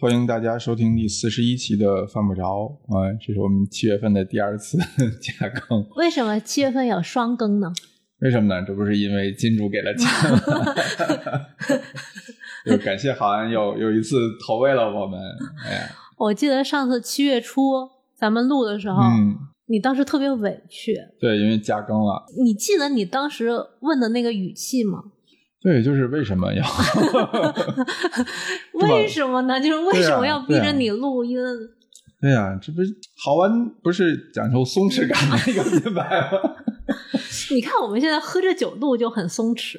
欢迎大家收听第四十一期的犯不着啊，这是我们七月份的第二次 加更。为什么七月份有双更呢？为什么呢？这不是因为金主给了钱吗？就感谢好安又又一次投喂了我们。哎呀，我记得上次七月初咱们录的时候，嗯，你当时特别委屈。对，因为加更了。你记得你当时问的那个语气吗？对，就是为什么要？为什么呢？就是为什么要逼着你录音？对呀、这不是好玩不是讲究松弛感的一个品牌吗？你看我们现在喝着酒录就很松弛。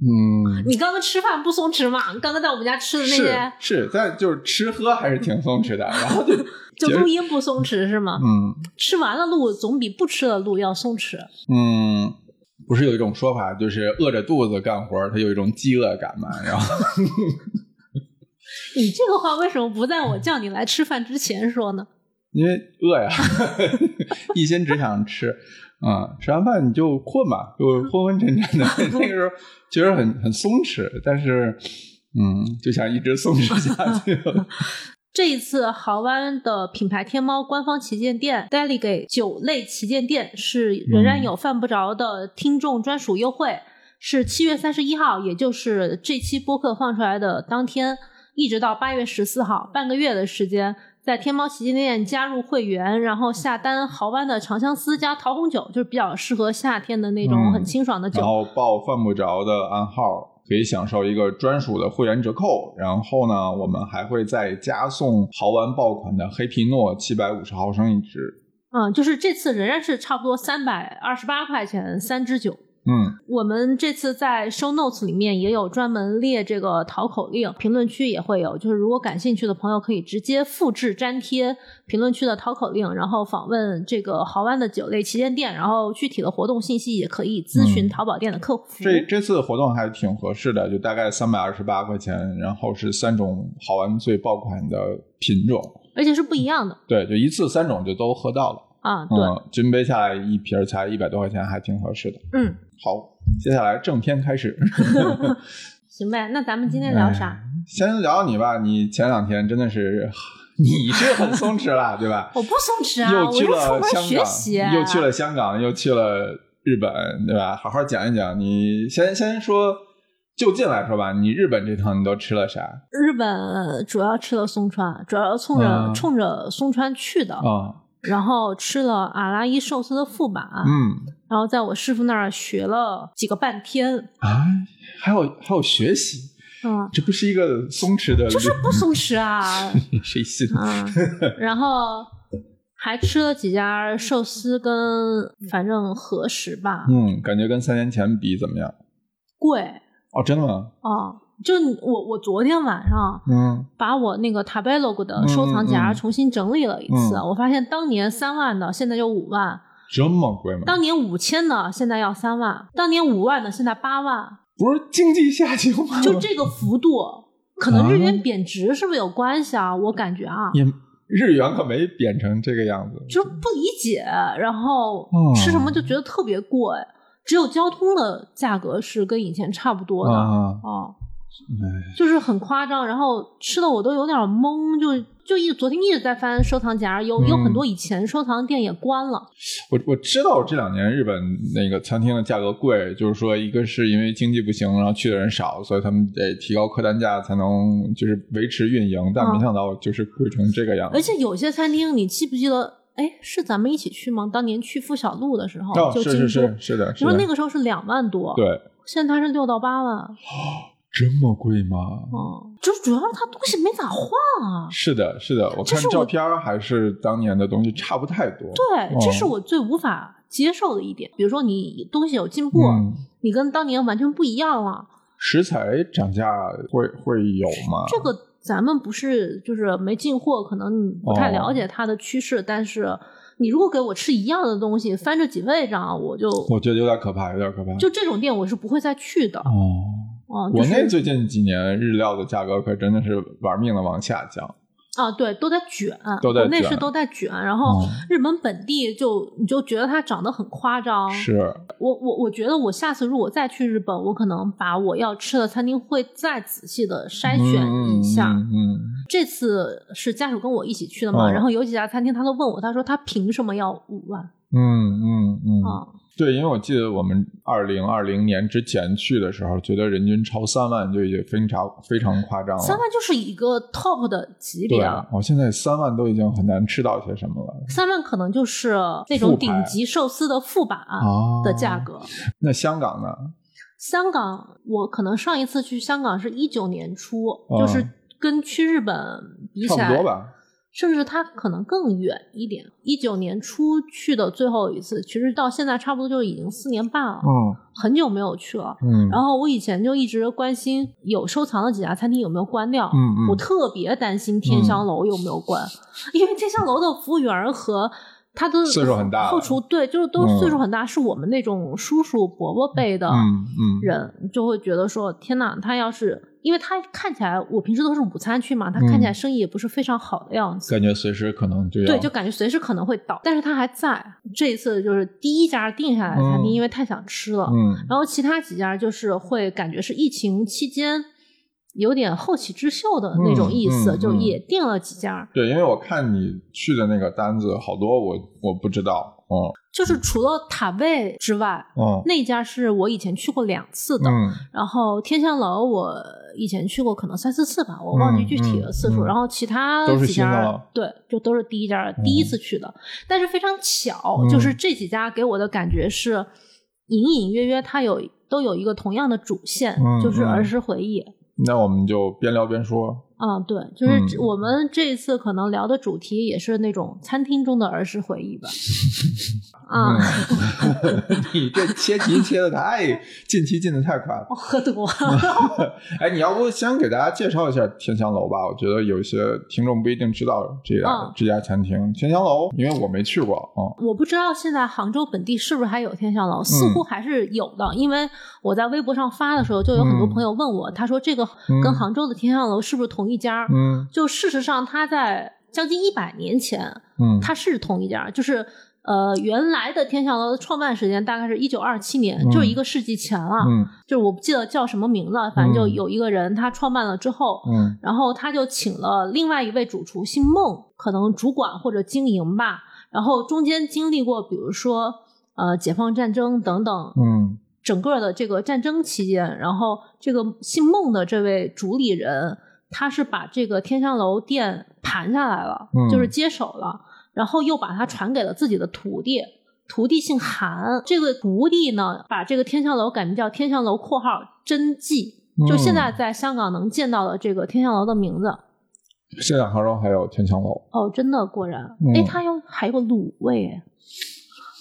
嗯，你刚刚吃饭不松弛吗？刚刚在我们家吃的那些，是，但就是吃喝还是挺松弛的，然后就 就录音不松弛是吗？嗯吃完了录总比不吃的录要松弛。嗯，不是有一种说法，就是饿着肚子干活，他有一种饥饿感嘛，然后 你这个话为什么不在我叫你来吃饭之前说呢？因为饿呀，一心只想吃。啊、吃完饭你就困嘛，就昏昏沉沉的。那个时候其实很很松弛，但是，嗯，就想一直松弛下去。这一次，豪湾的品牌天猫官方旗舰店 Delegate 酒类旗舰店是仍然有犯不着的听众专属优惠，是七月三十一号，也就是这期播客放出来的当天，一直到八月十四号，半个月的时间，在天猫旗舰店加入会员，然后下单豪湾的长相思加桃红酒，就是比较适合夏天的那种嗯很清爽的酒。然后报犯不着的暗号，可以享受一个专属的会员折扣。然后呢，我们还会再加送豪玩爆款的黑皮诺七百五十毫升一支。嗯，就是这次仍然是差不多三百二十八块钱三支酒。嗯，我们这次在 show notes 里面也有专门列这个淘口令，评论区也会有，就是如果感兴趣的朋友可以直接复制粘贴评论区的淘口令，然后访问这个豪湾的酒类旗舰店，然后具体的活动信息也可以咨询嗯淘宝店的客服。这这次活动还挺合适的，就大概三百二十八块钱，然后是三种豪玩最爆款的品种。而且是不一样的对，就一次三种就都喝到了。啊，对，嗯，金杯下来一瓶儿才一百多块钱，还挺合适的。嗯，好，接下来正片开始。行呗，那咱们今天聊啥？哎先聊聊你吧，你前两天真的是，你是很松弛了，对吧？我不松弛啊，又去了香学习、啊港，又去了香港，又去了日本，对吧？好好讲一讲，你先先说就近来说吧，你日本这趟你都吃了啥日本主要吃了松川，主要冲着、啊冲着松川去的，啊？然后吃了阿拉伊寿司的副板，嗯然后在我师傅那儿学了几个半天，啊，还有还有学习，嗯，这不是一个松弛的，就是不松弛啊，谁信？啊，然后还吃了几家寿司跟反正和食吧，嗯，感觉跟三年前比怎么样？贵哦，真的吗？哦。就你我我昨天晚上嗯把我那个 Tabelog 的收藏夹重新整理了一次，嗯我发现当年三万的现在就五万，这么贵吗？当年五千的现在要三万，当年五万的现在八万，不是经济下行吗？就这个幅度，可能日元啊贬值是不是有关系啊？我感觉啊，也日元可没贬成这个样子，就是不理解，然后哦吃什么就觉得特别贵，只有交通的价格是跟以前差不多的。啊，就是很夸张，然后吃的我都有点懵，就就一昨天一直在翻收藏夹，有有嗯很多以前收藏店也关了，我我知道这两年日本那个餐厅的价格贵，就是说一个是因为经济不行，然后去的人少，所以他们得提高客单价才能就是维持运营，但没想到就是贵成这个样子。而且有些餐厅你记不记得？哎，是咱们一起去吗？当年去富小路的时候，是，是是是的，你说那个时候是两万多，，对，现在它是六到八万，这么贵吗？嗯，就主要是它东西没咋换啊。是的，是的，我看照片儿还是当年的东西差不太多。对，这是哦我最无法接受的一点。比如说你东西有进步，嗯，你跟当年完全不一样了，食材涨价会会有吗？这个咱们不是就是没进货，可能你不太了解它的趋势，但是你如果给我吃一样的东西，翻着几倍涨，我就我觉得有点可怕，有点可怕。就这种店我是不会再去的。哦，哦、就国内最近几年日料的价格可真的是玩命的往下降。啊，对，都在卷，都在卷国内是都在卷，然后嗯日本本地就你就觉得它涨得很夸张。是，我我我觉得我下次如果再去日本，我可能把我要吃的餐厅会再仔细的筛选一下。嗯嗯嗯这次是家属跟我一起去的嘛，嗯然后有几家餐厅他都问我，他说他凭什么要五万嗯嗯嗯啊？对，因为我记得我们二零二零年之前去的时候，觉得人均超三万就已经非常非常夸张了。三万就是一个 top 的级别对了，，我现在三万都已经很难吃到些什么了三万可能就是那种顶级寿司的副版啊的价格。那香港呢？香港，我可能上一次去香港是一九年初，嗯就是跟去日本比起来差不多，吧。甚至它可能更远一点。一九年初去的最后一次，其实到现在差不多就已经四年半了，嗯很久没有去了。嗯，然后我以前就一直关心有收藏的几家餐厅有没有关掉，嗯嗯我特别担心天香楼有没有关，因为天香楼的服务员和他的岁数很大后厨对，就是都嗯岁数很大，是我们那种叔叔伯伯辈的嗯嗯人，就会觉得说天哪，他要是因为他看起来我平时都是午餐去嘛，他嗯看起来生意也不是非常好的样子。感觉随时可能就要对，就感觉随时可能会倒，但是他还在。这一次就是第一家定下来的餐厅，嗯因为太想吃了，嗯然后其他几家就是会感觉是疫情期间有点后起之秀的那种意思，嗯嗯就也订了几家。对，因为我看你去的那个单子，好多我我不知道，哦就是除了塔位之外，哦那家是我以前去过两次的。嗯然后天香楼我以前去过可能三四次吧，我忘记具体的次数。嗯嗯然后其他都是几家对，就都是第一家、第一次去的。但是非常巧，嗯就是这几家给我的感觉是隐隐约约它有都有一个同样的主线，嗯嗯就是儿时回忆。那我们就边聊边说。嗯，对，就是我们这一次可能聊的主题也是那种餐厅中的儿时回忆吧。啊、嗯 你这切题切的太进题进的太快了。我喝多了。哎，你要不先给大家介绍一下天香楼吧？我觉得有一些听众不一定知道这家、嗯这家餐厅天香楼，因为我没去过啊。我不知道现在杭州本地是不是还有天香楼，嗯似乎还是有的，因为我在微博上发的时候，就有很多朋友问我，他说这个跟杭州的天香楼是不是同一家？嗯就事实上，它在将近一百年前，嗯，它是同一家，就是。呃，原来的天香楼的创办时间大概是一九二七年，嗯就是一个世纪前了。嗯就是我不记得叫什么名字，反正就嗯有一个人他创办了之后，嗯然后他就请了另外一位主厨姓孟，可能主管或者经营吧。然后中间经历过，比如说呃解放战争等等，嗯整个的这个战争期间，然后这个姓孟的这位主理人，他是把这个天香楼店盘下来了，嗯就是接手了，然后又把它传给了自己的徒弟。徒弟姓韩，这个徒弟呢，把这个天香楼改名叫天香楼（括号真迹），就现在在香港能见到的这个天香楼的名字。现在杭州还有天香楼。哦，真的，果然，嗯哎、它有还有个卤味，哎，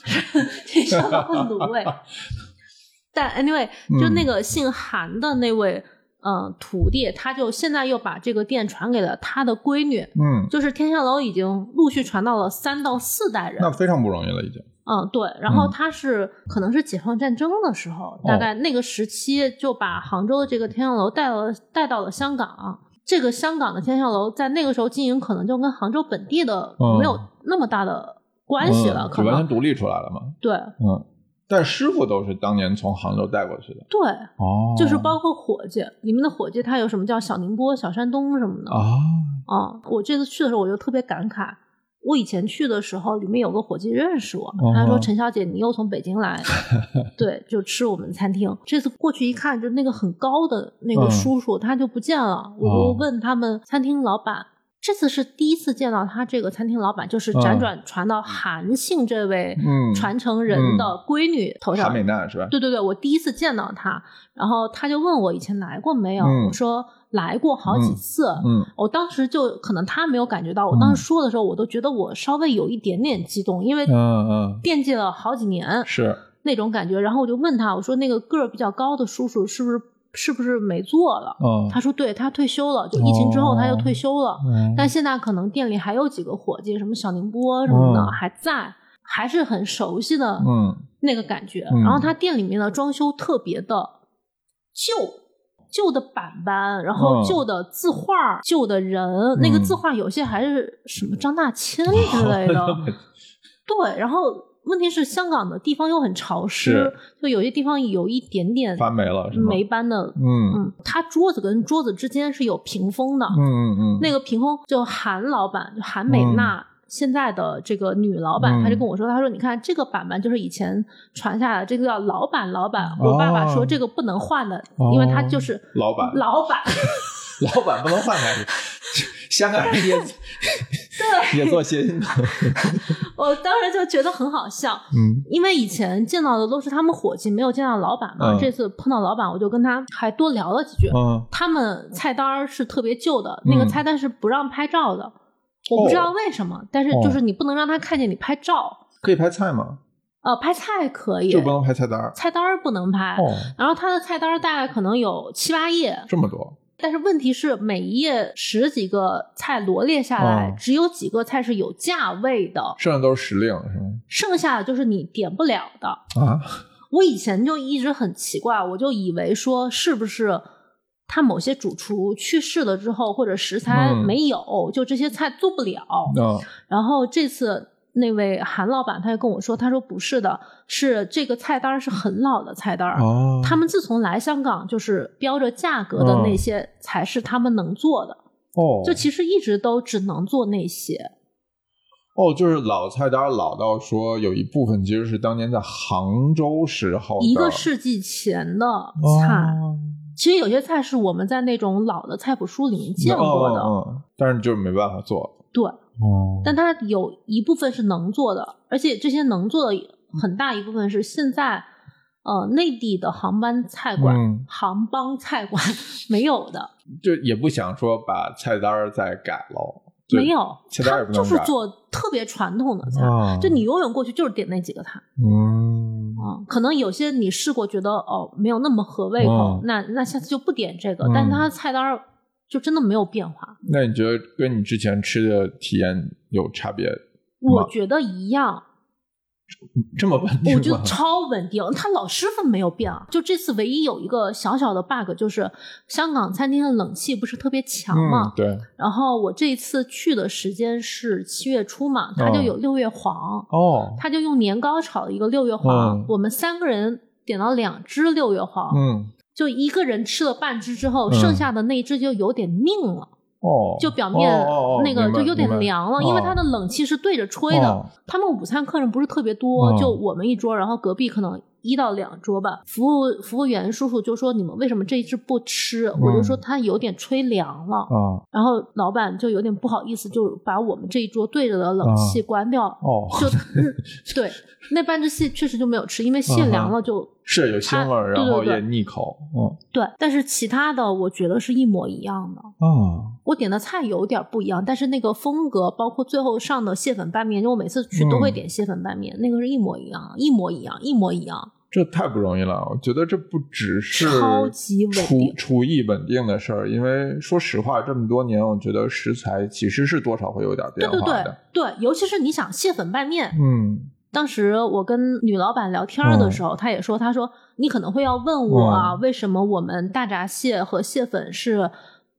天香楼的卤味。但 anyway，就嗯那个姓韩的那位，呃，徒弟，他就现在又把这个店传给了他的闺女，嗯，就是天香楼已经陆续传到了三到四代人。那非常不容易了，已经。嗯，对。然后嗯他是、可能是解放战争的时候，大概那个时期就把杭州的这个天香楼带了带到了香港。这个香港的天香楼在那个时候经营，可能就跟杭州本地的嗯没有那么大的关系了，嗯可能就完全独立出来了嘛。对嗯，但师傅都是当年从杭州带过去的。对，哦，就是包括伙计，里面的伙计他有什么叫小宁波、小山东什么的啊，啊。我这次去的时候，我就特别感慨。我以前去的时候，里面有个伙计认识我，哦他说：“陈小姐，你又从北京来，对，就吃我们餐厅。”这次过去一看，就那个很高的那个嗯叔叔，他就不见了。我哦就问他们餐厅老板，这次是第一次见到他这个餐厅老板，就是嗯辗转传到韩信这位嗯传承人的闺女头上。韩美娜是吧？对对对，我第一次见到他，然后他就问我以前来过没有，嗯我说来过好几次。嗯我当时就可能他没有感觉到，我当时说的时候，我都觉得我稍微有一点点激动，因为嗯嗯，惦记了好几年是那种感觉。然后我就问他，我说那个个儿比较高的叔叔是不是是不是没做了？嗯，他说对，他退休了，就疫情之后他就退休了。嗯但现在可能店里还有几个伙计，什么小宁波什么的、嗯还在，还是很熟悉的嗯那个感觉。嗯然后他店里面的装修特别的旧，旧的板板，然后嗯旧的字画、旧的人，那个字画有些还是什么张大千之类的。对，然后问题是香港的地方又很潮湿，就有些地方有一点点发霉了？霉斑的。嗯嗯，它桌子跟桌子之间是有屏风的，嗯嗯嗯，那个屏风就韩老板，就韩美娜。现在的这个女老板，嗯她就跟我说：“她说，你看这个板板就是以前传下来，这个叫老板老板。我爸爸说这个不能换的，因为他就是老板老板，老板 不能换下去。香港人也也做谐音梗，我当时就觉得很好笑。嗯因为以前见到的都是他们伙计，没有见到老板嘛。嗯这次碰到老板，我就跟他还多聊了几句。嗯他们菜单儿是特别旧的，那个嗯菜单是不让拍照的，我不知道为什么，但是就是你不能让他看见你拍照。可以拍菜吗？呃，拍菜可以，就不能拍菜单儿菜单儿不能拍。哦，然后他的菜单儿大概可能有七八页，这么多但是问题是每一页十几个菜罗列下来，哦只有几个菜是有价位的，剩下都是时令是吗？剩下的就是你点不了的。啊，我以前就一直很奇怪，我就以为说是不是他某些主厨去世了之后，或者食材嗯没有，就这些菜做不了。嗯然后这次那位韩老板他就跟我说，他说不是的，是这个菜单是很老的菜单。哦，他们自从来香港，就是标着价格的那些才是他们能做的，哦，就其实一直都只能做那些。哦，就是老菜单老到说有一部分其实是当年在杭州时候一个世纪前的菜，哦其实有些菜是我们在那种老的菜谱书里面见过的，但是就是没办法做。对。哦。但它有一部分是能做的，而且这些能做的很大一部分是现在呃内地的航班菜馆、嗯。航帮菜馆 没有的，就也不想说把菜单儿再改了，没有，菜单也不能改就是做特别传统的菜，啊就你永远过去就是点那几个菜嗯。啊、可能有些你试过觉得哦没有那么合胃口，嗯那那下次就不点这个，嗯但是它的菜单儿就真的没有变化，那你觉得跟你之前吃的体验有差别？我觉得一样。这么稳定？我觉得超稳定，他老师傅没有变啊。就这次唯一有一个小小的 bug，就是香港餐厅的冷气不是特别强嘛。嗯，对，然后我这一次去的时间是七月初嘛，他就有六月黄，哦，他就用年糕炒了一个六月黄。嗯我们三个人点了两只六月黄，嗯，就一个人吃了半只之后，嗯剩下的那一只就有点硬了。哦，就表面那个就有点凉了，哦因为它的冷气是对着吹的。哦他们午餐客人不是特别多，哦就我们一桌，然后隔壁可能一到两桌吧。服务服务员叔叔就说：“你们为什么这一只不吃？”我就说它有点吹凉了。啊然后老板就有点不好意思，就把我们这一桌对着的冷气关掉。哦，就、嗯、对，那半只蟹确实就没有吃，因为蟹凉了就、是有腥味儿，然后也腻口，嗯对。但是其他的我觉得是一模一样的。啊，我点的菜有点不一样，但是那个风格，包括最后上的蟹粉拌面，因为我每次去都会嗯点蟹粉拌面，那个是一模一样，一模一样，一模一样。这太不容易了。我觉得这不只是超级稳厨厨艺稳定的事儿，因为说实话，这么多年，我觉得食材其实是多少会有点对对对变化的。对，尤其是你想蟹粉拌面，嗯当时我跟女老板聊天的时候，她也说，她说你可能会要问我啊，嗯为什么我们大闸蟹和蟹粉是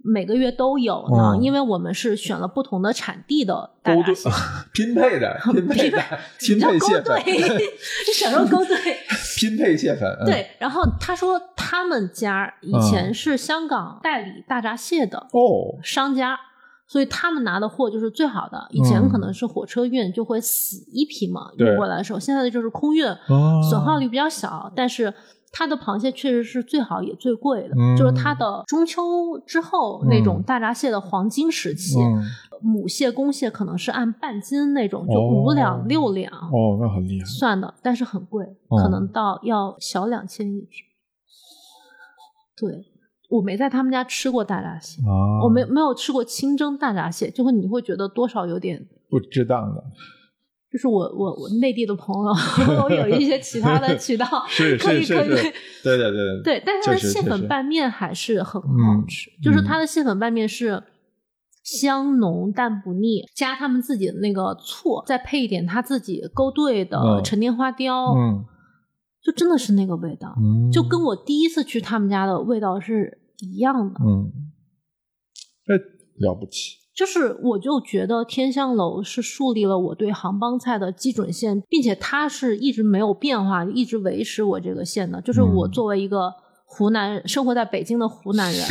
每个月都有呢？嗯因为我们是选了不同的产地的大闸蟹。拼配的，拼配的，拼配蟹粉，对，你想说勾兑？拼配蟹粉，嗯，对，然后他说他们家以前是香港代理大闸蟹的哦，商家，所以他们拿的货就是最好的。以前嗯。可能是火车运就会死一批嘛，对。运过来的时候，现在的就是空运，哦损耗率比较小，但是。它的螃蟹确实是最好也最贵的，嗯。就是它的中秋之后那种嗯。大闸蟹的黄金时期，嗯，母蟹、公蟹可能是按半斤那种，就哦五两、六两，哦，那很厉害，算的，但是很贵，哦。可能到要小两千一只。对，我没在他们家吃过大闸蟹，啊，我没没有吃过清蒸大闸蟹，就会你会觉得多少有点，不值当的，就是我我我内地的朋友，我有一些其他的渠道 是 可以可以对对对对，但是它的蟹粉拌面还是很好嗯吃，就是嗯。它的蟹粉拌面是香浓但不腻，加他们自己的那个醋，再配一点他自己勾兑的嗯。陈年花雕，嗯就真的是那个味道，嗯，就跟我第一次去他们家的味道是一样的。嗯，这了不起，就是我就觉得天香楼是树立了我对杭帮菜的基准线，并且它是一直没有变化，一直维持我这个线的。就是我嗯作为一个湖南生活在北京的湖南人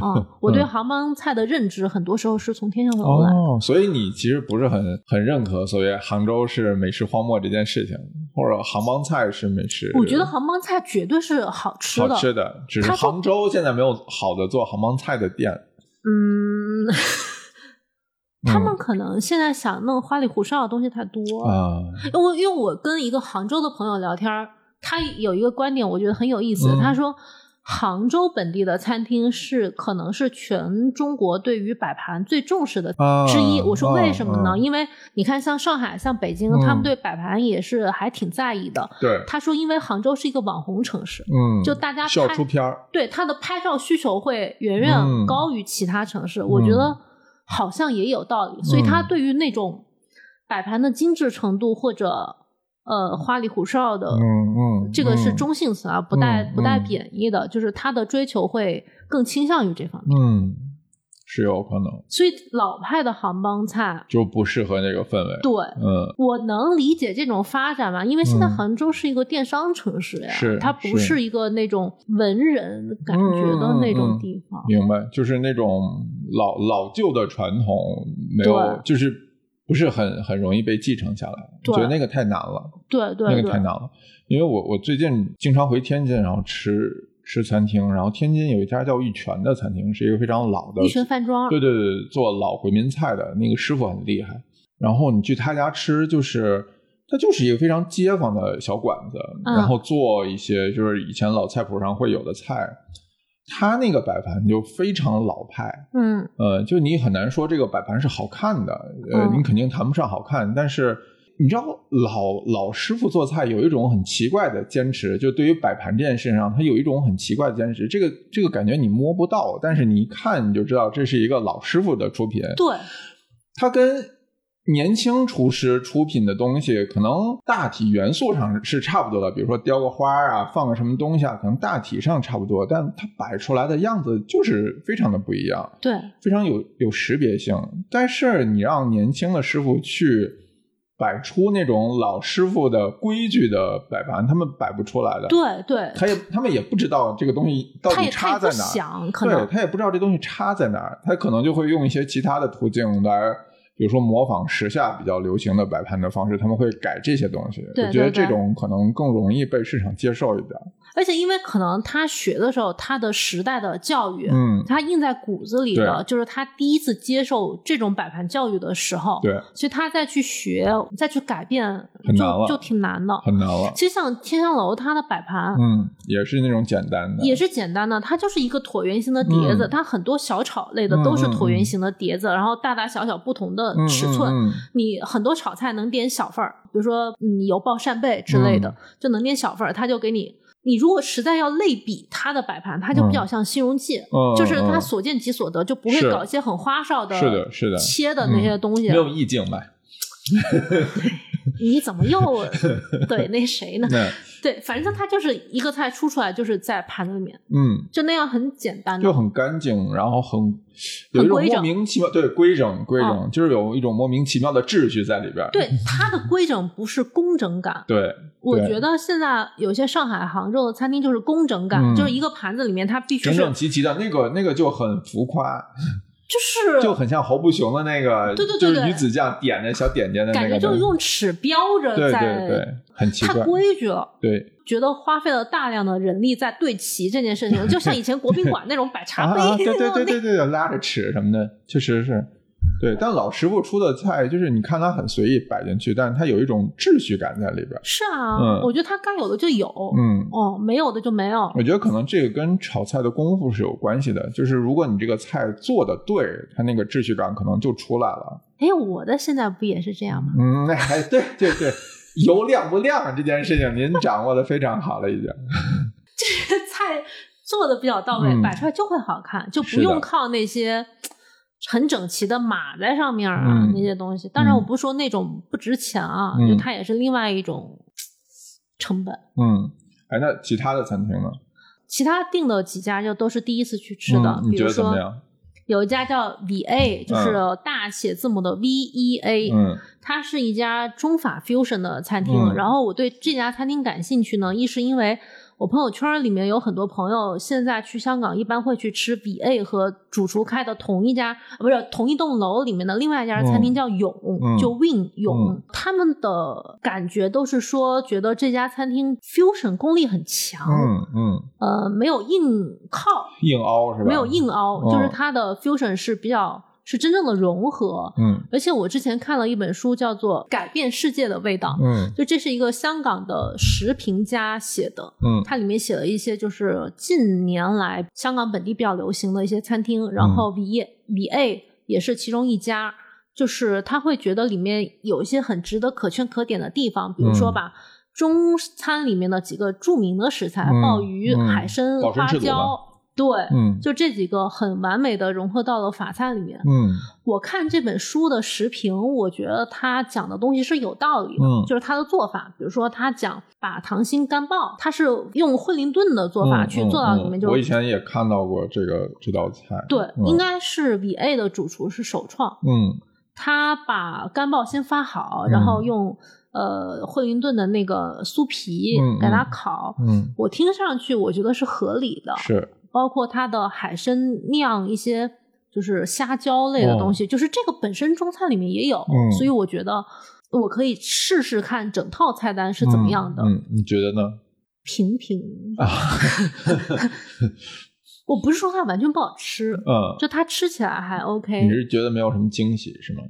啊，我对杭帮菜的认知很多时候是从天香楼来的。哦，所以你其实不是很很认可所谓杭州是美食荒漠这件事情，或者杭帮菜是美食。我觉得杭帮菜绝对是好吃的，好吃的，只是杭州现在没有好的做杭帮菜的店。嗯，他们可能现在想弄花里胡哨的东西太多。啊，因为因为我跟一个杭州的朋友聊天，他有一个观点，我觉得很有意思。嗯他说，杭州本地的餐厅是可能是全中国对于摆盘最重视的啊之一。我说为什么呢？因为你看，像上海、像北京，嗯他们对摆盘也是还挺在意的。对，他说，因为杭州是一个网红城市，嗯，就大家拍出片儿。对它的拍照需求会远远嗯高于其他城市，我觉得好像也有道理。所以嗯它对于那种摆盘的精致程度或者呃花里胡哨的，嗯嗯，这个是嗯中性词啊，不带嗯不带嗯贬义的，就是他的追求会更倾向于这方面。嗯，是有可能所以老派的杭帮菜，就不适合那个氛围。对。嗯，我能理解这种发展嘛，因为现在嗯杭州是一个电商城市呀，是它不是是一个那种文人感觉的那种地方。明白，就是那种老老旧的传统，没有对，就是不是很很容易被继承下来。我觉得那个太难了，对对对那个太难了。因为我我最近经常回天津，然后吃吃餐厅，然后天津有一家叫玉泉的餐厅，是一个非常老的玉泉饭庄，对对对，做老回民菜的那个师傅很厉害。然后你去他家吃，就是他就是一个非常街坊的小馆子，嗯然后做一些就是以前老菜谱上会有的菜。他那个摆盘就非常老派，嗯呃，就你很难说这个摆盘是好看的，呃，嗯你肯定谈不上好看，但是。你知道老老师傅做菜有一种很奇怪的坚持，就对于摆盘这件事情上，他有一种很奇怪的坚持。这个这个感觉你摸不到，但是你一看你就知道这是一个老师傅的出品。对，他跟年轻厨师出品的东西，可能大体元素上是差不多的，比如说雕个花啊，放个什么东西啊，可能大体上差不多，但它摆出来的样子就是非常的不一样。对，非常有有识别性。但是你让年轻的师傅去摆出那种老师傅的规矩的摆盘，他们摆不出来的。，对对，他也他们也不知道这个东西到底他也他也不差在哪儿。想，可对能他也不知道这东西差在哪儿，他可能就会用一些其他的途径来，比如说模仿时下比较流行的摆盘的方式，他们会改这些东西。对我觉得这种可能更容易被市场接受一点。而且因为可能他学的时候，他的时代的教育，嗯，他印在骨子里的，就是他第一次接受这种摆盘教育的时候，对，所以他再去学，再去改变，很难了就就挺难的。很难了。其实像天香楼，它的摆盘。嗯，也是那种简单的。也是简单的，它就是一个椭圆形的碟子，嗯它很多小炒类的嗯都是嗯椭圆形的碟子，然后大大小小不同的嗯尺寸。你很多炒菜能点小份儿，比如说你油爆扇贝之类的，嗯就能点小份儿，他就给你。你如果实在要类比它的摆盘，它就比较像新荣记，嗯就是它嗯所见即所得，就不会搞一些很花哨的、是的是的切的那些东西。没有意境呗。你怎么又 对那谁呢？对，反正他就是一个菜出出来就是在盘子里面，嗯，就那样很简单的。就很干净，然后很有一种莫名其妙，对规整。规整，嗯。就是有一种莫名其妙的秩序在里边。对它的规整不是工整感，对，我觉得现在有些上海、杭州的餐厅就是工整感，嗯。就是一个盘子里面它必须整整齐齐的，那个那个就很浮夸，就是就很像侯不雄的那个，对对对对对对鱼子酱点的小点点的那感觉就是用尺标着对在，对对对，很奇太怪，规矩了。对觉得花费了大量的人力在对齐这件事情，就像以前国宾馆那种摆茶杯，啊，对对对对对，拉着尺什么的，确实是。对，但老师傅出的菜，就是你看他很随意摆进去，但是他有一种秩序感在里边。是啊，嗯我觉得它该有的就有，嗯，哦，没有的就没有。我觉得可能这个跟炒菜的功夫是有关系的，就是如果你这个菜做的对，它那个秩序感可能就出来了。哎，我的现在不也是这样吗？嗯，那还对对对，油亮不亮这件事情您掌握的非常好了，已经。这 菜做的比较到位，嗯摆出来就会好看，就不用靠那些很整齐的码在上面啊、嗯那些东西。当然，嗯我不是说那种不值钱啊，嗯就它也是另外一种成本。嗯，哎，那其他的餐厅呢？其他订的几家就都是第一次去吃的，嗯、你觉比如说得怎么样？有一家叫 VA，就是大写字母的 V E A，嗯它是一家中法 fusion 的餐厅。嗯然后我对这家餐厅感兴趣呢，一是因为我朋友圈里面有很多朋友现在去香港一般会去吃 BA 和主厨开的同一家，呃不是同一栋楼里面的另外一家餐厅叫永，嗯。就 Win 永，嗯。他们的感觉都是说觉得这家餐厅 fusion 功力很强，嗯嗯，呃，没有硬靠，硬凹是吧？没有硬凹，嗯就是它的 fusion 是比较是真正的融合。嗯。而且我之前看了一本书，叫做《改变世界的味道》，嗯。就这是一个香港的食评家写的，嗯。它里面写了一些就是近年来香港本地比较流行的一些餐厅，然后 V V A 也是其中一家。就是他会觉得里面有一些很值得可圈可点的地方，比如说嗯。把中餐里面的几个著名的食材，嗯鲍鱼、嗯海参、花椒对，嗯就这几个很完美的融合到了法菜里面。嗯我看这本书的时评，我觉得他讲的东西是有道理的，嗯就是他的做法，比如说他讲把糖心干爆，他是用惠灵顿的做法嗯去做到里面，就嗯我以前也看到过这个这道菜。对，嗯应该是 V A 的主厨是首创，嗯他把干爆先发好，嗯然后用呃惠灵顿的那个酥皮嗯给它嗯烤。嗯我听上去我觉得是合理的，是包括它的海参酿一些就是虾胶类的东西，就是这个本身中餐里面也有，所以我觉得我可以试试看整套菜单是怎么样的。嗯，嗯你觉得呢？平平，啊，我不是说它完全不好吃，嗯，就它吃起来还 OK。你是觉得没有什么惊喜是吗？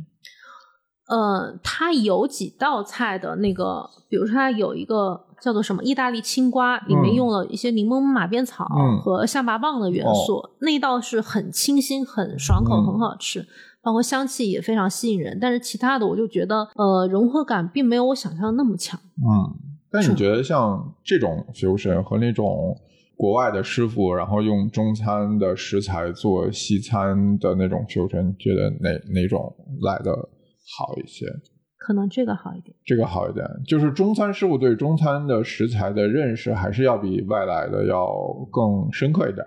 呃，它有几道菜的那个，比如说它有一个叫做什么意大利青瓜，里面嗯。用了一些柠檬马鞭草嗯。和象拔蚌的元素，那道是很清新、很爽口、嗯。很好吃，包括香气也非常吸引人。但是其他的我就觉得，呃，融合感并没有我想象的那么强。嗯，但你觉得像这种 fusion 和那种国外的师傅，然后用中餐的食材做西餐的那种 fusion，你觉得哪哪种来的好一些？可能这个好一点，这个好一点，就是中餐师傅对中餐的食材的认识，还是要比外来的要更深刻一点。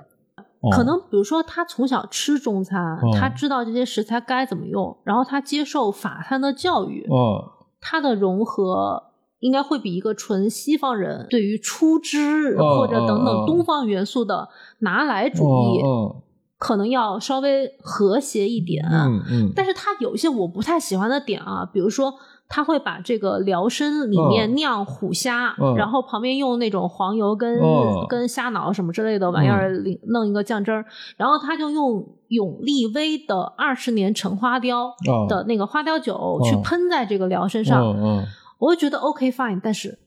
哦。可能比如说他从小吃中餐，嗯他知道这些食材该怎么用，然后他接受法餐的教育，嗯他的融合应该会比一个纯西方人对于出汁嗯或者等等东方元素的拿来主义，嗯可能要稍微和谐一点。嗯嗯，但是它有一些我不太喜欢的点啊，比如说。他会把这个辽参里面嗯酿虎虾，嗯然后旁边用那种黄油跟、嗯跟虾脑什么之类的玩意儿里弄一个酱汁儿，然后他就用永利威的二十年陈花雕啊的那个花雕酒去嗯喷在这个辽参上，嗯嗯，我就觉得 OK fine，但是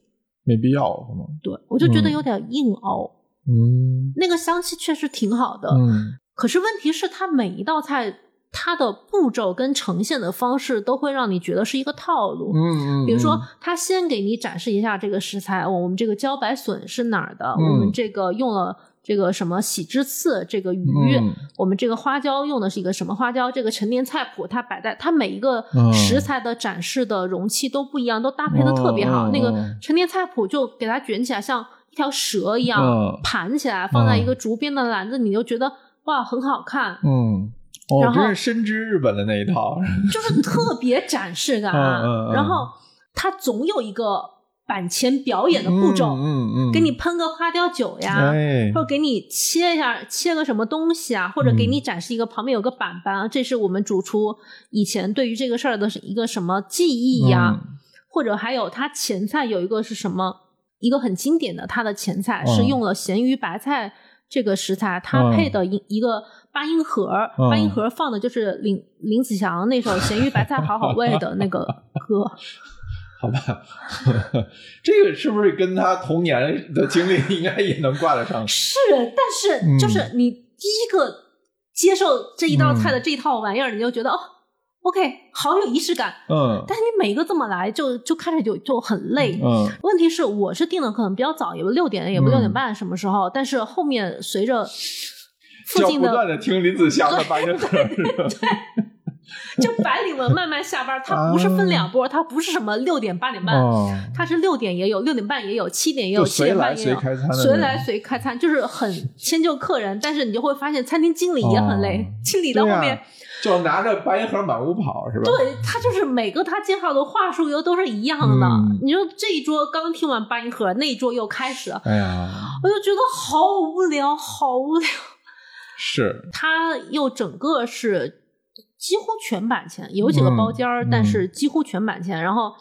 没必要是吗？对我就觉得嗯有点硬熬。嗯那个香气确实挺好的，嗯可是问题是它每一道菜它的步骤跟呈现的方式都会让你觉得是一个套路。嗯嗯，比如说，他先给你展示一下这个食材，哦我们这个茭白笋是哪儿的？嗯我们这个用了这个什么喜之刺这个鱼，嗯我们这个花椒用的是一个什么花椒？这个陈年菜谱它摆在它每一个嗯食材的展示的容器都不一样，都搭配的特别好。那个嗯陈年菜谱就给它卷起来，像一条蛇一样、嗯盘起来，放在一个竹编的篮子，你就觉得哇很好看，嗯，哦，然后真是深知日本的那一套。就是特别展示感。嗯嗯嗯然后它总有一个板前表演的步骤，嗯嗯嗯，给你喷个花雕酒呀。哎或者给你切一下，切个什么东西啊，或者给嗯你展示一个旁边有个板板啊，这是我们主厨以前对于这个事儿的一个什么记忆呀、嗯或者还有他前菜有一个是什么，一个很经典的，他的前菜嗯是用了咸鱼白菜这个食材，它配的一一个八音盒，嗯八音盒放的就是林林子祥那首《咸鱼白菜好好味》的那个歌。好吧，这个是不是跟他童年的经历应该也能挂得上？是，但是就是你第一个接受这一道菜的这一套玩意儿，你就觉得哦，OK，好有仪式感。嗯但是你每一个这么来，就就看着就就很累。嗯问题是，我是定的可能比较早，也不六点，也不六点半什么时候，但是后面随着要近的不断的听林子祥的八音盒，是吧 就白领们慢慢下班，他不是分两波，他不是什么六点八点半，哦，它是六点也有，六点半也有，七点也有，七点半也有，随来随开餐，就是很迁就客人。但是你就会发现，餐厅经理也很累，哦经理到后面，就拿着白银盒满屋跑是吧？对他就是每个他介绍的话术又都是一样的。嗯你说这一桌刚听完八音盒，那一桌又开始，哎呀，我就觉得好无聊，好无聊。是，他又整个是几乎全版钱，有几个包间儿，嗯但是几乎全版钱。然后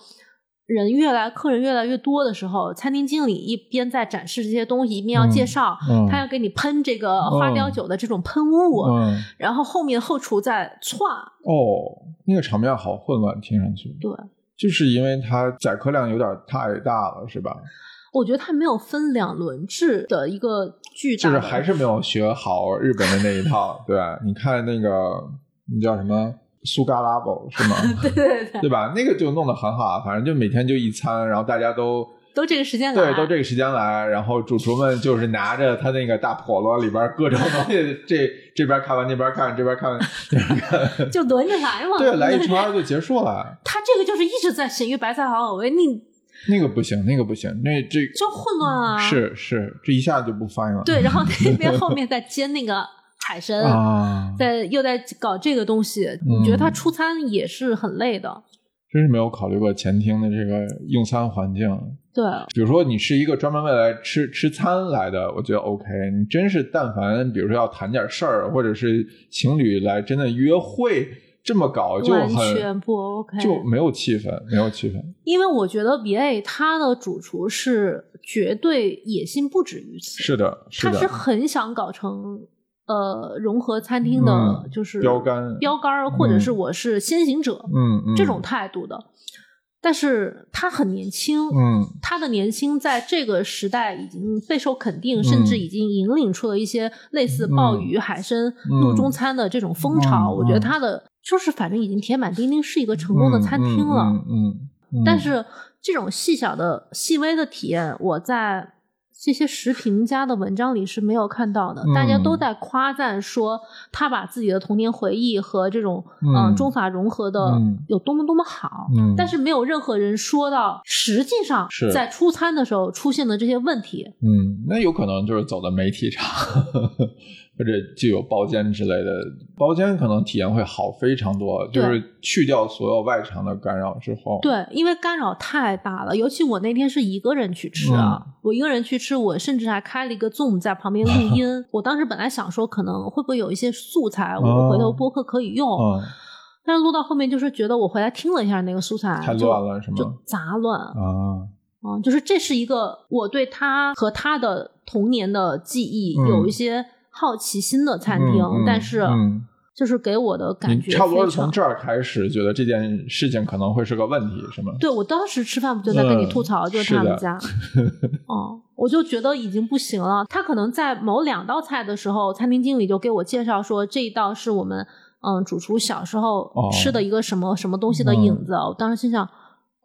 人越来，客人越来越多的时候，餐厅经理一边在展示这些东西，一边要介绍，他要给你喷这个花雕酒的这种喷雾，嗯，然后后面后厨在窜，哦，那个场面好混乱，听上去，对。就是因为它载客量有点太大了，是吧？我觉得他没有分两轮制的一个巨大，就是还是没有学好日本的那一套，对？你看那个，那叫什么苏嘎拉布是吗？对对对，对吧？那个就弄得很好，反正就每天就一餐，然后大家都都这个时间来，对都这个时间来，然后主厨们就是拿着他那个大笸箩里边各种东西，这这边看完那边看，这边看 就轮着来嘛。对，来一圈就结束了。他这个就是一直在咸鱼白菜好好味，你那个不行，那个不行，那这就混乱啊。是是，这一下就不翻了。对，然后那边后面在煎那个海参，啊，在又在搞这个东西，你觉得他出餐也是很累的。真是没有考虑过前厅的这个用餐环境。对，比如说，你是一个专门为来吃吃餐来的，我觉得 OK。你真是但凡比如说要谈点事儿，或者是情侣来真的约会，这么搞就完很全不 OK，就没有气氛，没有气氛。因为我觉得 BA 他的主厨是绝对野心不止于此，是的，是的，他是很想搞成呃融合餐厅的，嗯就是标杆标杆儿，或者是我是先行者、嗯嗯这种态度的。但是他很年轻，嗯他的年轻在这个时代已经备受肯定，嗯甚至已经引领出了一些类似鲍鱼、海参、路中餐的这种风潮。嗯我觉得他的就是反正已经铁板钉钉是一个成功的餐厅了。嗯，但是这种细小的、细微的体验，我在这些食评家的文章里是没有看到的。嗯大家都在夸赞说他把自己的童年回忆和这种嗯。呃中法融合的嗯。有多么多么好，嗯。但是没有任何人说到实际上是。在出餐的时候出现的这些问题。嗯，那有可能就是走的媒体场，或者就有包间之类的。包间可能体验会好非常多，就是去掉所有外场的干扰之后，对，因为干扰太大了，尤其我那天是一个人去吃啊，嗯。我一个人去吃，我甚至还开了一个 Zoom 在旁边录音。我当时本来想说，可能会不会有一些素材，我回头播客可以用，嗯，但是录到后面就是觉得我回来听了一下那个素材，太就乱了是吗？就杂乱。啊，嗯，就是这是一个我对他和他的童年的记忆嗯。有一些好奇心的餐厅，但是嗯就是给我的感觉差不多。是从这儿开始觉得这件事情可能会是个问题，是吗？对我当时吃饭不就在跟你吐槽，嗯就是他们家，哦，我就觉得已经不行了。他可能在某两道菜的时候，餐厅经理就给我介绍说这一道是我们嗯主厨小时候哦吃的一个什么什么东西的影子。我当时心想，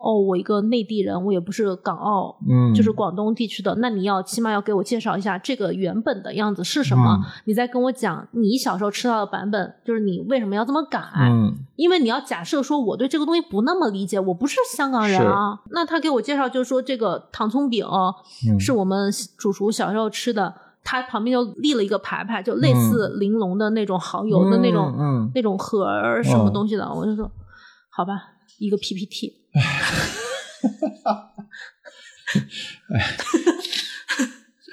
哦，我一个内地人，我也不是港澳，嗯，就是广东地区的，那你要起码要给我介绍一下这个原本的样子是什么，嗯你再跟我讲你小时候吃到的版本，就是你为什么要这么改。嗯因为你要假设说我对这个东西不那么理解，我不是香港人啊。那他给我介绍就是说这个糖葱饼嗯是我们主厨小时候吃的，他旁边就立了一个牌牌，就类似玲珑的那种蚝油的那种、嗯嗯那种盒儿什么东西的，我就说好吧，一个 PPT。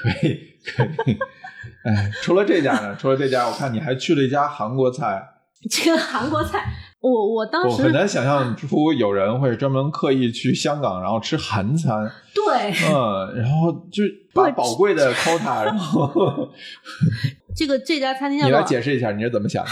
可以可以。哎，除了这家呢？除了这家，我看你还去了一家韩国菜。这个韩国菜，我我当时我很难想象出有人会专门刻意去香港，然后吃韩餐。对嗯，然后就把宝贵的 quota，然后 这个这家餐厅 你来做解释一下你是怎么想的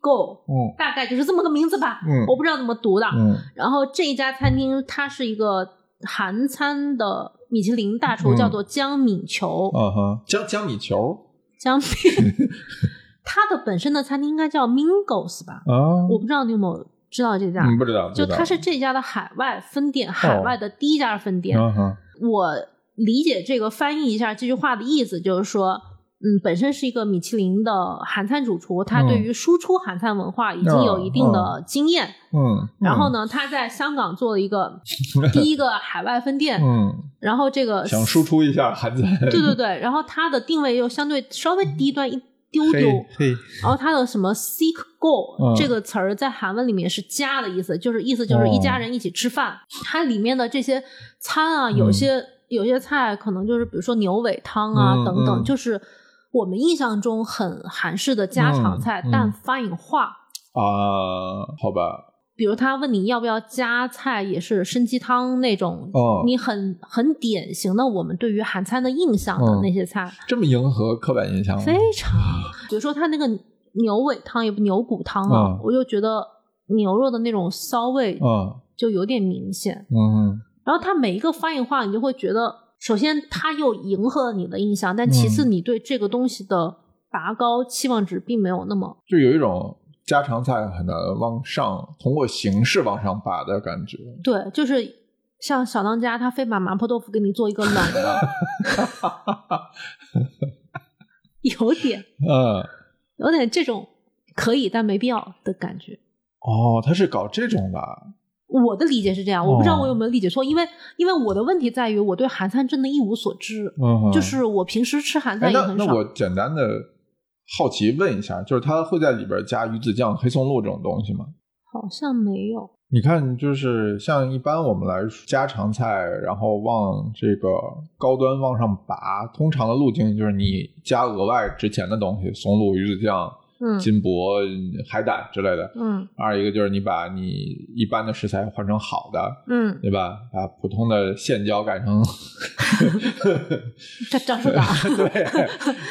Go，嗯。大概就是这么个名字吧，嗯。我不知道怎么读的。嗯。然后这一家餐厅它是一个韩餐的米其林大厨，嗯。叫做姜敏球。啊哈，姜姜米球？姜敏，它的本身的餐厅应该叫 Mingos 吧？啊，我不知道你有没有知道这家？嗯不知道，不知道。就它是这家的海外分店，海外的第一家分店。嗯哼。我理解这个翻译一下这句话的意思，就是说嗯，本身是一个米其林的韩餐主厨，他嗯对于输出韩餐文化已经有一定的经验。嗯，然后呢，他在香港做了一个 第一个海外分店，嗯，然后这个想输出一下韩餐，对对对，然后它的定位又相对稍微低端一丢丢。嘿，然后它的什么 seek go、嗯这个词儿在韩文里面是家的意思，就是意思就是一家人一起吃饭。它里面的这些餐啊，有些、有些菜可能就是比如说牛尾汤啊、嗯等等，嗯就是我们印象中很韩式的家常菜，但发引化。啊，好吧，比如他问你要不要加菜，也是参鸡汤那种，哦你很很典型的我们对于韩餐的印象的嗯那些菜。这么迎合刻板印象吗？非常，比如说他那个牛尾汤也不牛骨汤啊，嗯我就觉得牛肉的那种骚味嗯就有点明显。嗯然后它每一个翻译化，你就会觉得，首先它又迎合了你的印象，但其次嗯你对这个东西的拔高期望值并没有那么。就有一种家常菜很难往上，通过形式往上拔的感觉。对，就是像小当家，他非把麻婆豆腐给你做一个冷的，有点嗯，有点这种可以但没必要的感觉。哦，他是搞这种的啊，我的理解是这样，我不知道哦我有没有理解错，因为因为我的问题在于我对韩餐真的一无所知，嗯哼，就是我平时吃韩餐哎，也很少。那那我简单的好奇问一下，就是他会在里边加鱼子酱、黑松露这种东西吗？好像没有，你看，就是像一般我们来说家常菜，然后往这个高端往上拔，通常的路径就是你加额外值钱的东西，松露、鱼子酱、嗯金箔、海胆之类的。嗯二一个就是你把你一般的食材换成好的，嗯，对吧？把普通的现椒改成这张树港，对，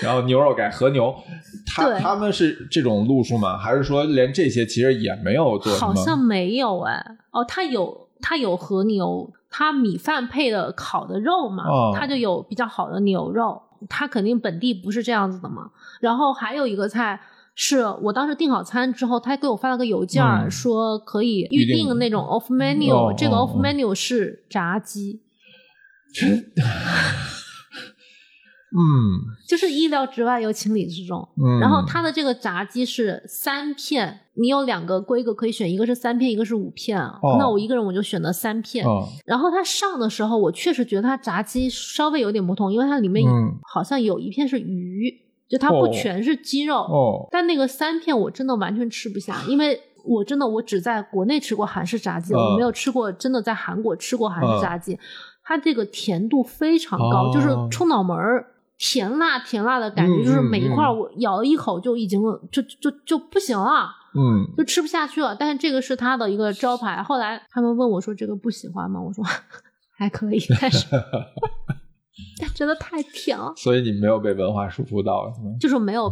然后牛肉改和牛，他他们是这种路数吗？还是说连这些其实也没有做？好像没有哎，哦，他有它有和牛，它米饭配的烤的肉嘛，哦它就有比较好的牛肉，它肯定本地不是这样子的嘛。然后还有一个菜。是我当时订好餐之后，他给我发了个邮件说可以预预定定那种 off menu，、哦这个哦 off 哦 menu 是炸鸡，嗯就是意料之外又情理之中。嗯，然后它的这个炸鸡是三片，你有两个规格可以选，一个是三片，一个是五片啊。哦那我一个人我就选择三片。嗯然后它上的时候，我确实觉得它炸鸡稍微有点不同，因为它里面嗯好像有一片是鱼，就它不哦全是鸡肉。哦但那个三片我真的完全吃不下，因为我真的我只在国内吃过韩式炸鸡，嗯我没有吃过真的在韩国吃过韩式炸鸡。它这个甜度非常高，哦就是冲脑门儿。甜辣甜辣的感觉，嗯就是每一块我咬了一口就已经就就就不行了，嗯就吃不下去了。但是这个是它的一个招牌。后来他们问我说：“这个不喜欢吗？”我说：“还可以，但是但真的太甜了。”所以你没有被文化束缚到，是吗？就是没有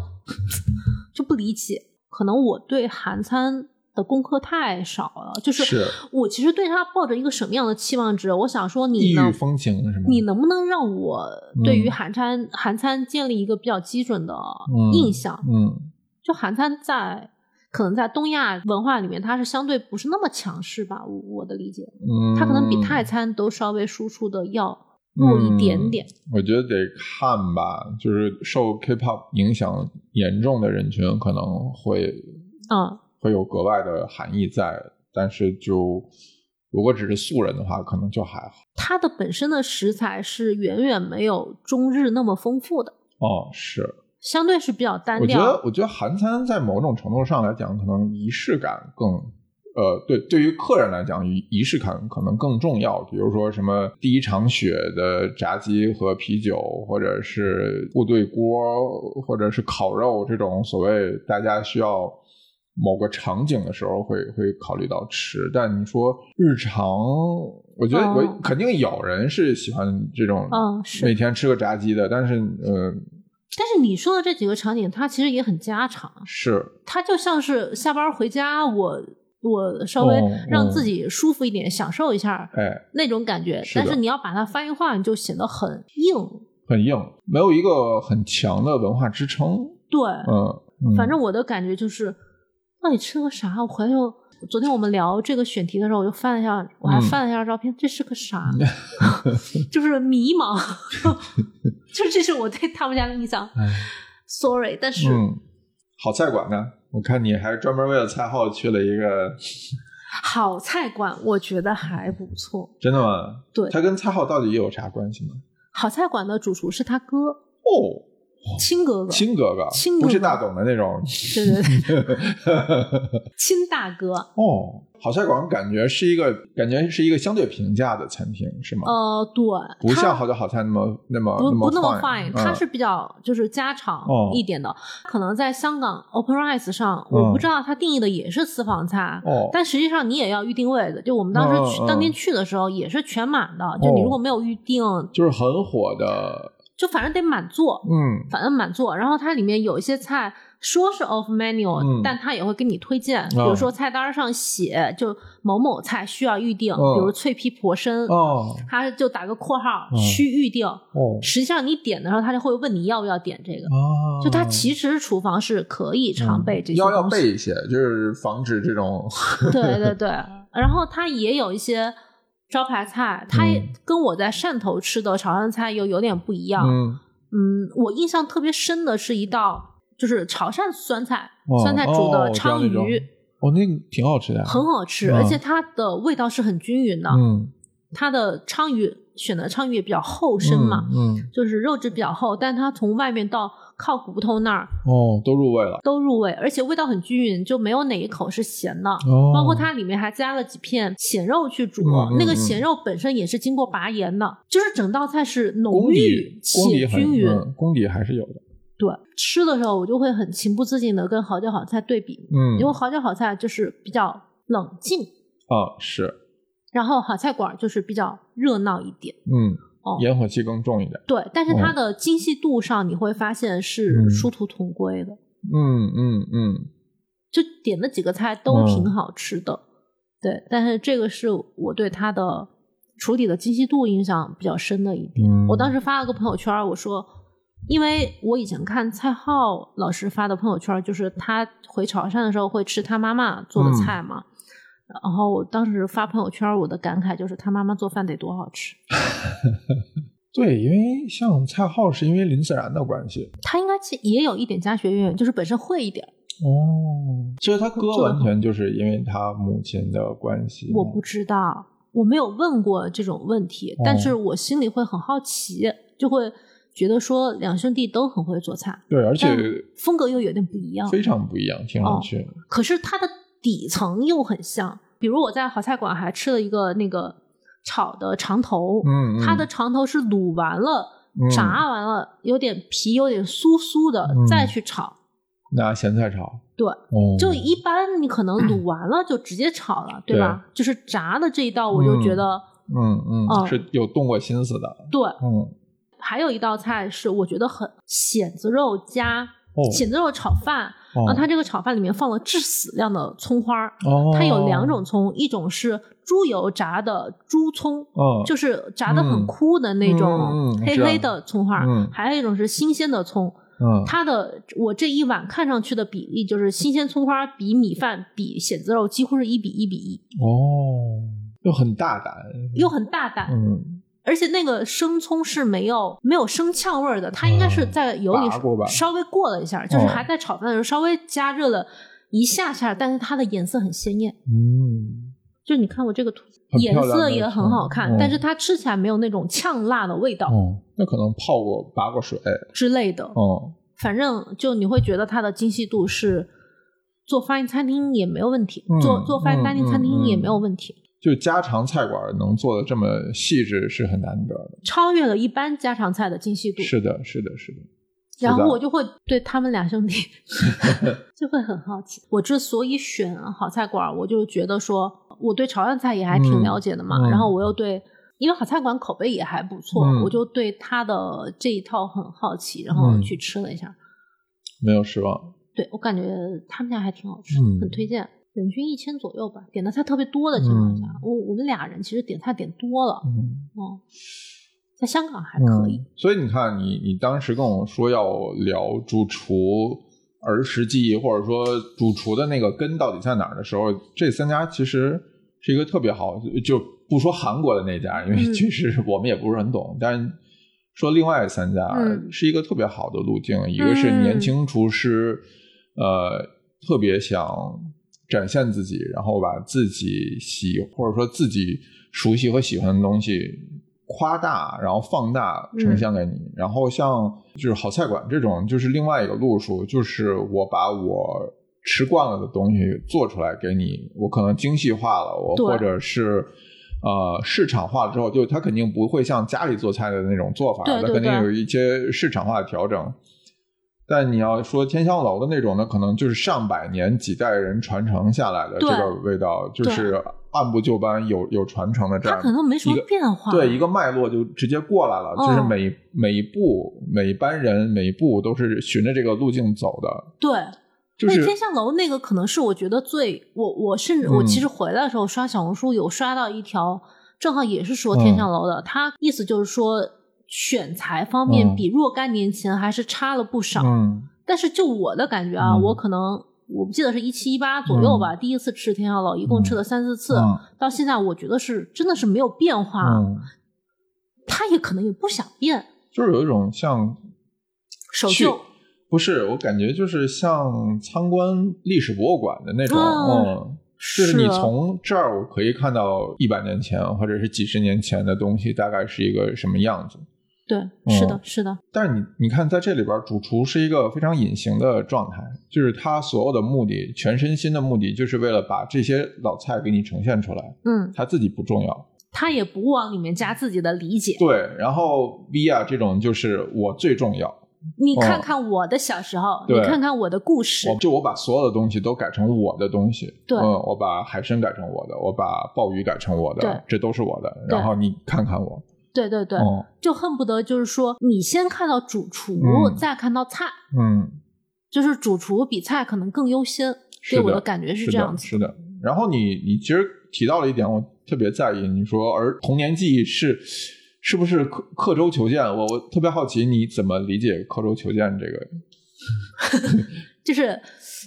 就不理解，可能我对韩餐的功课太少了，就是是我其实对他抱着一个什么样的期望值？我想说异域你能。风情是吗？你能不能让我对于嗯韩餐、韩餐建立一个比较基准的嗯印象？嗯就韩餐在可能在东亚文化里面，它是相对不是那么强势吧？我我的理解，嗯，它可能比泰餐都稍微输出的要弱一点点。我觉得得看吧，就是受 K-pop 影响严重的人群可能会嗯，会有格外的含义在，但是就如果只是素人的话，可能就还好。它的本身的食材是远远没有中日那么丰富的。哦，是，相对是比较单调我觉得。我觉得韩餐在某种程度上来讲，可能仪式感更。呃，对，对于客人来讲，仪仪式感可能更重要。比如说什么第一场雪的炸鸡和啤酒，或者是部队锅，或者是烤肉这种所谓大家需要某个场景的时候会会考虑到吃。但你说日常，我觉得我、哦肯定有人是喜欢这种，嗯是每天吃个炸鸡的。但是呃，但是你说的这几个场景，它其实也很家常，是它就像是下班回家，我我稍微哦让哦自己舒服一点，享受一下哎。那种感觉。是但是你要把它翻译化，你就显得很硬。很硬，没有一个很强的文化支撑。对，嗯，嗯反正我的感觉就是，到底吃个啥？我回头昨天我们聊这个选题的时候，我就翻了一下，我还嗯翻了一下照片，这是个啥？就是迷茫 就这是我对他们家的印象。哎 sorry，但是、嗯，好菜馆呢？我看你还专门为了蔡浩去了一个，好菜馆我觉得还不错。真的吗？对他跟蔡浩到底有啥关系吗？好菜馆的主厨是他哥，哦，亲哥哥，亲哥哥，亲不是大董的那种。对对对，亲大哥。哦，好菜馆感觉是一个感觉是一个相对平价的餐厅，是吗？呃，对，不像好酒好菜那么那么不不那么 fine，fine，它嗯是比较就是家常哦一点的。可能在香港 Open Rice 上，嗯我不知道它定义的也是私房菜，哦但实际上你也要预定位的。就我们当时去、当天去的时候也是全满的，就你如果没有预定，就是很火的，就反正得满座，嗯反正满座。然后它里面有一些菜说是 off menu，、嗯但它也会给你推荐，比如说菜单上写就某某菜需要预定，嗯比如脆皮婆参。哦它就打个括号，嗯需预定。哦实际上你点的时候，它就会问你要不要点这个。哦，就它其实厨房是可以常备这些要要备一些，就是防止这种对对对，然后它也有一些招牌菜，它跟我在汕头吃的潮汕菜又有点不一样。嗯嗯，我印象特别深的是一道就是潮汕酸菜，哦酸菜煮的鲳鱼，哦，那个挺好吃的，很好吃，嗯而且它的味道是很均匀的。嗯它的鲳鱼选的鲳鱼也比较厚身嘛，嗯嗯就是肉质比较厚，但它从外面到靠骨头那儿哦，都入味了，都入味，而且味道很均匀，就没有哪一口是咸的。哦，包括它里面还加了几片咸肉去煮，嗯嗯那个咸肉本身也是经过拔盐的，就是整道菜是浓郁且均匀。嗯功底还是有的，对，吃的时候我就会很情不自禁的跟好酒好菜对比，嗯，因为好酒好菜就是比较冷静，啊是，然后好菜馆就是比较热闹一点。嗯，哦。烟火气更重一点，对，但是它的精细度上你会发现是嗯。殊途同归的，嗯嗯嗯，就点的几个菜都挺好吃的。对，但是这个是我对它的处理的精细度印象比较深的一点。嗯。我当时发了个朋友圈，我说，因为我以前看蔡浩老师发的朋友圈，就是他回潮汕的时候会吃他妈妈做的菜嘛。然后我当时发朋友圈，我的感慨就是他妈妈做饭得多好吃。对，因为像蔡浩是因为林自然的关系，他应该其也有一点家学渊源，就是本身会一点。哦，其实他哥完全就是因为他母亲的关系，我不知道，我没有问过这种问题，哦但是我心里会很好奇，就会觉得说两兄弟都很会做菜，对，而且风格又有点不一样。非常不一样，听上去，可是他的底层又很像，比如我在好菜馆还吃了一个那个炒的肠头，嗯，嗯它的肠头是卤完了、嗯炸完了，有点皮有点酥酥的，嗯再去炒。拿咸菜炒，对，哦，就一般你可能卤完了就直接炒了，对吧？就是炸的这一道，我就觉得、嗯嗯哦是有动过心思的，对。嗯还有一道菜是我觉得很蚬子肉加哦蚬子肉炒饭，哦。然后它这个炒饭里面放了致死量的葱花它有两种葱，一种是猪油炸的猪葱，嗯，就是炸的很嗯。枯的那嗯种黑黑的葱花还有一种是新鲜的葱。嗯。它的我这一碗看上去的比例就是新鲜葱花比米饭比蚬子肉几乎是一比一比一，哦，又很大胆，又很大胆，嗯而且那个生葱是没有没有生呛味儿的，它应该是在油里稍微过了一下，就是哦还在炒饭的时候稍微加热了一下下，但是它的颜色很鲜艳。嗯，就你看我这个图，颜色也很好看，嗯但是它吃起来没有那种呛辣的味道嗯，那可能泡过拔过水，之类的。哦，反正就你会觉得它的精细度是做 fine 餐厅也没有问题，嗯做做 fine 嗯 dining 餐厅嗯也没有问题，就家常菜馆能做的这么细致是很难得的。超越了一般家常菜的精细度。是的，是的，是的。然后我就会对他们俩兄弟 就会很好奇。我之所以选好菜馆，我就觉得说我对潮汕菜也还挺了解的嘛，嗯嗯然后我又对。因为好菜馆口碑也还不错，嗯我就对他的这一套很好奇，然后嗯去吃了一下。没有失望。对我感觉他们家还挺好吃，嗯很推荐。人均一千左右吧，点的菜特别多的情况下，嗯我我们俩人其实点菜点多了，嗯，哦，在香港还可以。嗯所以你看，你你当时跟我说要聊主厨儿时记忆，或者说主厨的那个根到底在哪儿的时候，这三家其实是一个特别好，就不说韩国的那家，因为其实我们也不是很懂，但说另外三家嗯是一个特别好的路径，一个是年轻厨师，呃，特别想展现自己，然后把自己喜或者说自己熟悉和喜欢的东西夸大，然后放大呈现给你。然后像就是好菜馆这种，就是另外一个路数，就是我把我吃惯了的东西做出来给你，我可能精细化了，我或者是。呃，市场化了之后，就它肯定不会像家里做菜的那种做法，它肯定有一些市场化的调整。但你要说天香楼的那种呢，可能就是上百年几代人传承下来的这个味道，就是按部就班有有传承的这样。它可能没什么变化。对一个脉络就直接过来了，嗯就是每每一步每一班人每一步都是循着这个路径走的，对，就是那天象楼那个可能是我觉得最我我甚至嗯我其实回来的时候刷小红书有刷到一条，正好也是说天象楼的，他意思就是说选材方面嗯比若干年前还是差了不少。嗯但是就我的感觉啊，嗯我可能我不记得是一七一八左右吧，第一次吃天下楼，一共吃了三四次，嗯到现在我觉得是真的是没有变化，嗯，他也可能也不想变，就是有一种像去守旧。不是，我感觉就是像参观历史博物馆的那种，嗯嗯，就是你从这儿我可以看到一百年前或者是几十年前的东西大概是一个什么样子。对，是的，是的，但是你你看，在这里边，主厨是一个非常隐形的状态，就是他所有的目的，全身心的目的，就是为了把这些老菜给你呈现出来，嗯，他自己不重要。他也不往里面加自己的理解。对，然后 Via 这种就是我最重要，你看看我的小时候，对。你看看我的故事。我，就我把所有的东西都改成我的东西，对。嗯，我把海参改成我的，我把鲍鱼改成我对。的，这都是我的。然后你看看我，对对对，哦，就恨不得就是说，你先看到主厨，嗯再看到菜，嗯，就是主厨比菜可能更优先。给我的感觉是这样子。的是的。然后你你其实提到了一点，我特别在意，你说而童年记忆是是不是刻刻舟求剑？我我特别好奇你怎么理解刻舟求剑这个？就是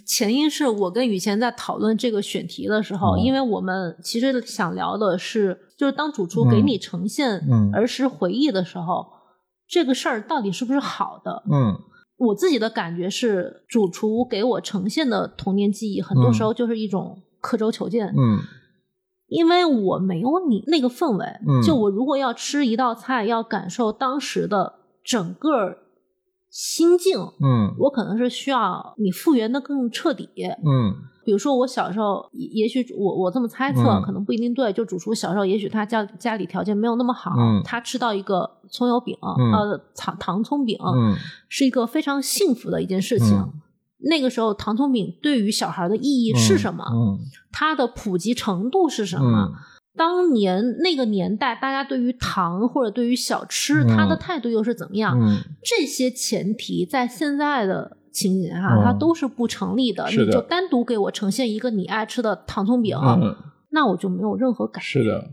前因是我跟雨前在讨论这个选题的时候，嗯。因为我们其实想聊的是，就是当主厨给你呈现嗯。儿时回忆的时候，这个事儿到底是不是好的？嗯。我自己的感觉是，主厨给我呈现的童年记忆，很多时候就是一种刻舟求剑。嗯。因为我没有你那个氛围，嗯。就我如果要吃一道菜，要感受当时的整个心境，嗯我可能是需要你复原的更彻底。嗯比如说我小时候，也也许我我这么猜测，嗯可能不一定对。就主厨小时候，也许他家家里条件没有那么好，嗯他吃到一个葱油饼，嗯呃，糖糖葱饼，嗯是一个非常幸福的一件事情。嗯那个时候，糖葱饼对于小孩的意义是什么？嗯它的普及程度是什么？嗯当年那个年代，大家对于糖或者对于小吃，嗯他的态度又是怎么样？嗯这些前提在现在的情景下，嗯它都是不成立的。你就单独给我呈现一个你爱吃的糖葱饼，嗯，那我就没有任何感觉。是的，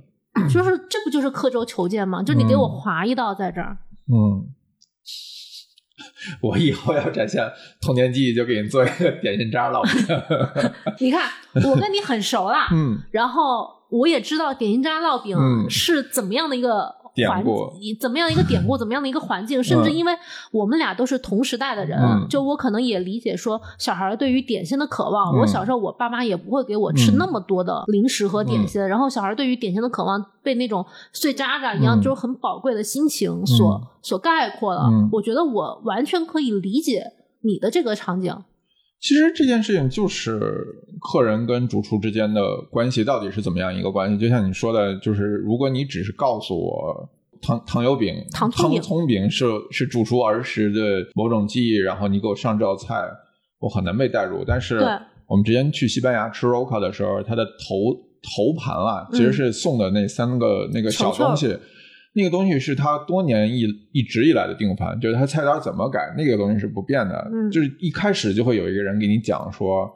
就是这不就是刻舟求剑吗？就你给我嗯划一道在这儿，嗯。我以后要展现童年记忆，就给你做一个点心渣烙饼。你看我跟你很熟啦，嗯然后我也知道点心渣烙饼嗯。是怎么样的一个环典故，怎么样的一个典故，怎么样的一个环境，甚至因为我们俩都是同时代的人，嗯。就我可能也理解说，小孩对于点心的渴望。嗯。我小时候，我爸妈也不会给我吃嗯那么多的零食和点心，然后小孩对于点心的渴望被那种碎渣渣一样，嗯。就是很宝贵的心情所、嗯。所概括了。嗯。我觉得我完全可以理解你的这个场景。其实这件事情就是客人跟主厨之间的关系到底是怎么样一个关系？就像你说的，就是如果你只是告诉我糖糖油饼、糖葱饼葱饼是是主厨儿时的某种记忆，然后你给我上这道菜，我很难被带入。但是我们之前去西班牙吃 roca 的时候，它的头头盘啊，其实是送的那三个、那个小球球东西。那个东西是他多年一一直以来的定盘，就是他菜单怎么改，那个东西是不变的。嗯就是一开始就会有一个人给你讲说，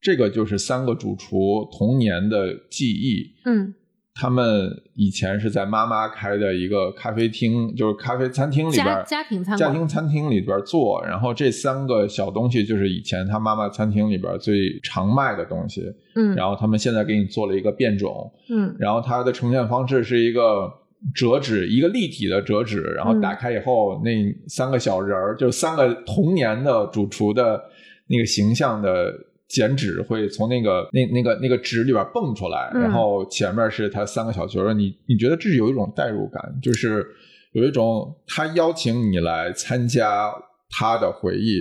这个就是三个主厨童年的记忆。嗯他们以前是在妈妈开的一个咖啡厅，就是咖啡餐厅里边家家庭餐家庭餐厅里边做，然后这三个小东西就是以前他妈妈餐厅里边最常卖的东西，嗯然后他们现在给你做了一个变种，嗯然后它的呈现方式是一个折纸，一个立体的折纸，然后打开以后，那三个小人儿，就三个童年的主厨的那个形象的剪纸，会从那个那那个那个纸里边蹦出来，然后前面是他三个小角儿，你你觉得这是有一种代入感，就是有一种他邀请你来参加他的回忆，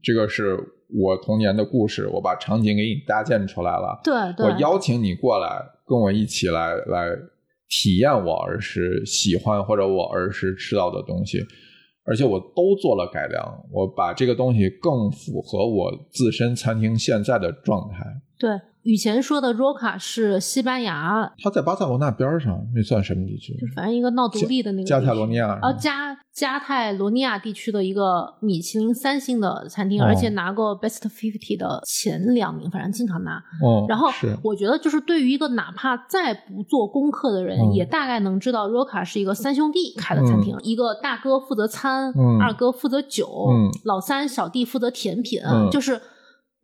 这个是我童年的故事，我把场景给你搭建出来了，对，我邀请你过来跟我一起来来。体验我儿时喜欢或者我儿时吃到的东西，而且我都做了改良，我把这个东西更符合我自身餐厅现在的状态。对。以前说的 Roca 是西班牙，它在巴塞罗那边上，那算什么地区？反正一个闹独立的那个加泰罗尼亚，哦，加加泰罗尼亚地区的一个米其林三星的餐厅，而且拿过 Best Fifty 的前两名，反正经常拿。哦，然后我觉得，就是对于一个哪怕再不做功课的人，也大概能知道 Roca 是一个三兄弟开的餐厅，一个大哥负责餐，二哥负责酒，老三小弟负责甜品。就是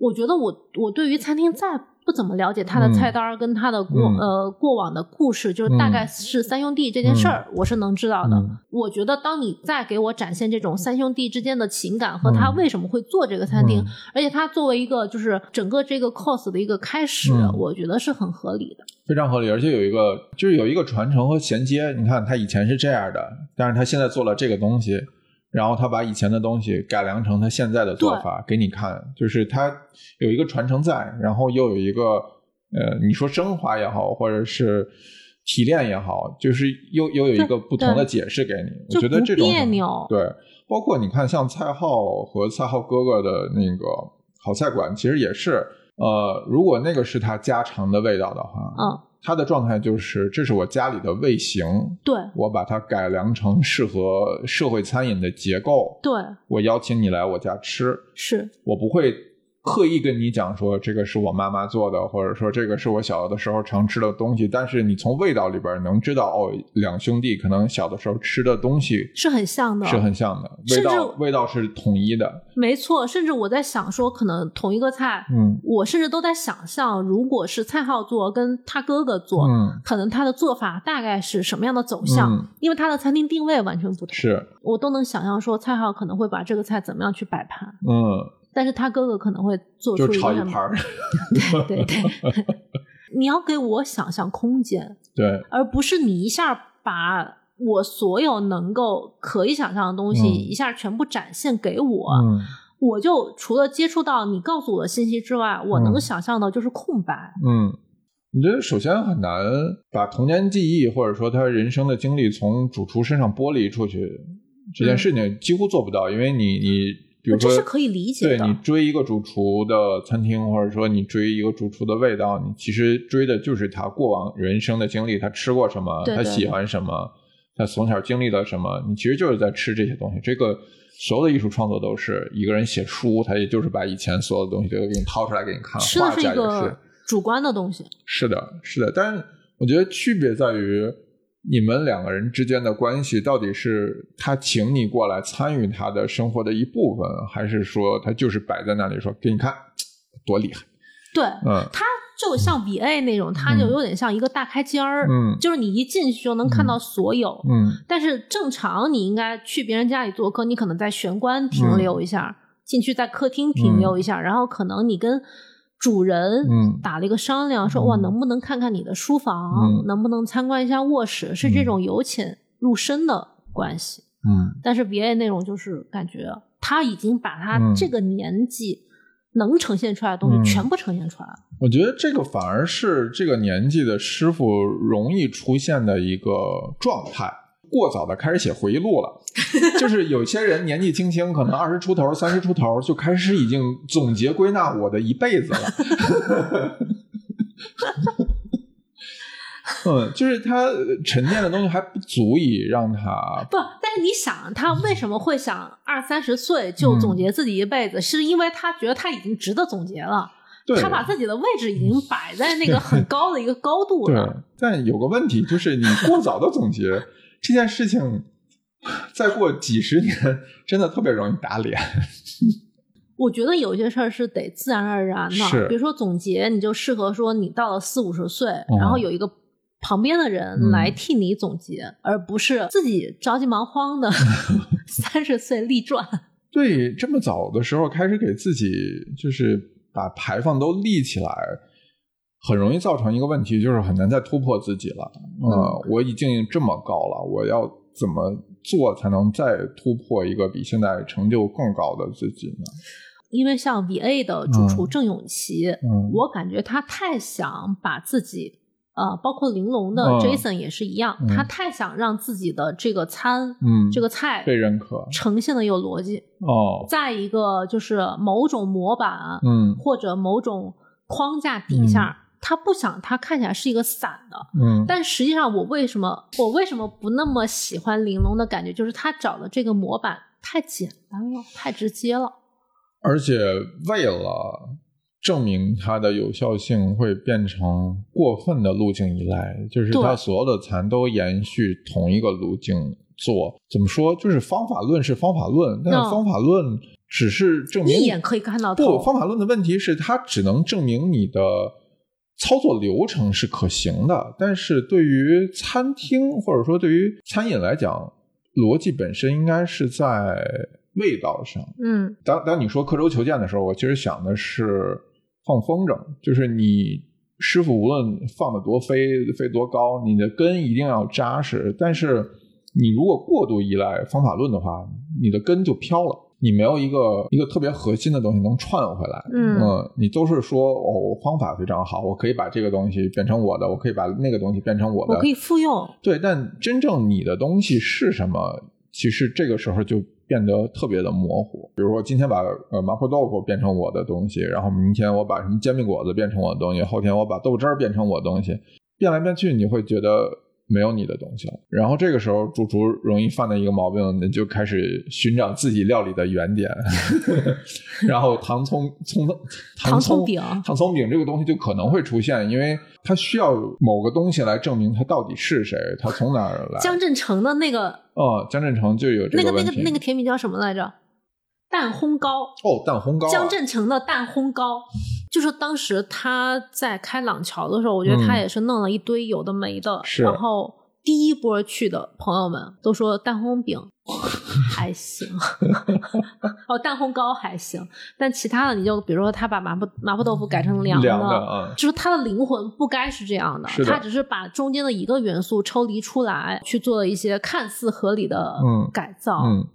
我觉得，我我对于餐厅再。不怎么了解他的菜单跟他的过呃过往的故事，就是大概是三兄弟这件事儿，我是能知道的。我觉得当你再给我展现这种三兄弟之间的情感和他为什么会做这个餐厅，而且他作为一个就是整个这个 cos 的一个开始，我觉得是很合理的，非常合理。而且有一个就是有一个传承和衔接。你看他以前是这样的，但是他现在做了这个东西。然后他把以前的东西改良成他现在的做法给你看，就是他有一个传承在，然后又有一个呃，你说升华也好，或者是提炼也好，就是又又有一个不同的解释给你。我觉得这种对，包括你看像蔡浩和蔡浩哥哥的那个好菜馆，其实也是呃，如果那个是他家常的味道的话，嗯。他的状态就是，这是我家里的味型，对我把它改良成适合社会餐饮的结构，对我邀请你来我家吃，是我不会。刻意跟你讲说这个是我妈妈做的，或者说这个是我小的时候常吃的东西，但是你从味道里边能知道哦，两兄弟可能小的时候吃的东西是很像的，是很像的，味道味道是统一的，没错。甚至我在想说，可能同一个菜，嗯，我甚至都在想象，如果是蔡浩做跟他哥哥做，嗯，可能他的做法大概是什么样的走向？因为他的餐厅定位完全不同，是我都能想象说蔡浩可能会把这个菜怎么样去摆盘，嗯。但是他哥哥可能会做出一个盘儿，对 对对，你要给我想象空间，对，而不是你一下把我所有能够可以想象的东西一下全部展现给我，我就除了接触到你告诉我的信息之外，我能想象的就是空白。嗯，你觉得首先很难把童年记忆或者说他人生的经历从主厨身上剥离出去，这件事情几乎做不到，因为你你。比如说，这是可以理解的。对你追一个主厨的餐厅，或者说你追一个主厨的味道，你其实追的就是他过往人生的经历，他吃过什么，他喜欢什么，他从小经历了什么，你其实就是在吃这些东西。这个所有的艺术创作都是一个人写书，他也就是把以前所有的东西都给你掏出来给你看。吃的是一个主观的东西。是的，是的，但是我觉得区别在于。你们两个人之间的关系到底是他请你过来参与他的生活的一部分，还是说他就是摆在那里说给你看多厉害？对，嗯，他就像 V A 那种，他就有点像一个大开间儿，嗯，就是你一进去就能看到所有，嗯。但是正常你应该去别人家里做客，你可能在玄关停留一下，进去在客厅停留一下，然后可能你跟。主人打了一个商量，说哇，能不能看看你的书房，能不能参观一下卧室，是这种由浅入深的关系。嗯，但是别的那种就是感觉他已经把他这个年纪能呈现出来的东西全部呈现出来了。我觉得这个反而是这个年纪的师傅容易出现的一个状态。过早的开始写回忆录了，就是有些人年纪轻轻，可能二十出头、三十出头就开始已经总结归纳我的一辈子了。嗯，就是他沉淀的东西还不足以让他 不。但是你想，他为什么会想二三十岁就总结自己一辈子？是因为他觉得他已经值得总结了。他把自己的位置已经摆在那个很高的一个高度了。但有个问题就是，你过早的总结。这件事情再过几十年，真的特别容易打脸。我觉得有些事儿是得自然而然的，比如说总结，你就适合说你到了四五十岁，然后有一个旁边的人嗯来替你总结，而不是自己着急忙慌的 三十岁立传。对，这么早的时候开始给自己就是把牌坊都立起来，很容易造成一个问题，就是很难再突破自己了。嗯，我已经这么高了，我要怎么做才能再突破一个比现在成就更高的自己呢？因为像 VA 的主厨嗯。郑永琪，嗯。我感觉他太想把自己，呃，包括玲珑的嗯。Jason 也是一样，嗯。他太想让自己的这个餐，嗯。这个菜被认可。呈现的有逻辑，哦，在一个就是某种模板，嗯。或者某种框架底下，他不想他看起来是一个散的。嗯但实际上，我为什么我为什么不那么喜欢玲珑的感觉？就是他找的这个模板太简单了，太直接了。而且为了证明它的有效性，会变成过分的路径依赖，就是对它所有的蚕都延续同一个路径做。怎么说？就是方法论是方法论，但是嗯方法论只是证明一眼可以看到不，方法论的问题是它只能证明你的操作流程是可行的，但是对于餐厅或者说对于餐饮来讲，逻辑本身应该是在味道上。嗯当当你说刻舟求剑的时候，我其实想的是放风筝，就是你师傅无论放的多飞飞多高，你的根一定要扎实。但是你如果过度依赖方法论的话，你的根就飘了。你没有一个一个特别核心的东西能串回来，嗯你都是说哦，方法非常好，我可以把这个东西变成我的，我可以把那个东西变成我的，我可以复用。对，但真正你的东西是什么，其实这个时候就变得特别的模糊。比如说，今天把呃麻婆豆腐变成我的东西，然后明天我把什么煎饼果子变成我的东西，后天我把豆汁儿变成我的东西，变来变去，你会觉得没有你的东西了。然后这个时候，主厨容易犯的一个毛病，你就开始寻找自己料理的原点，然后糖葱葱糖葱葱饼糖葱饼这个东西就可能会出现，因为它需要某个东西来证明它到底是谁，它从哪儿来。江镇成的那个哦，江镇成就有这那个。那个那个甜品叫什么来着？蛋烘糕。哦，蛋烘糕、啊。江镇成的蛋烘糕，就是当时他在开廊桥的时候，我觉得他嗯也是弄了一堆有的没的，是然后第一波去的朋友们都说蛋烘饼 还行，哦，蛋烘糕还行，但其他的你就比如说他把麻婆麻婆豆腐改成凉凉的啊就是他的灵魂不该是这样的，是的它只是把中间的一个元素抽离出来，去做了一些看似合理的嗯改造。嗯，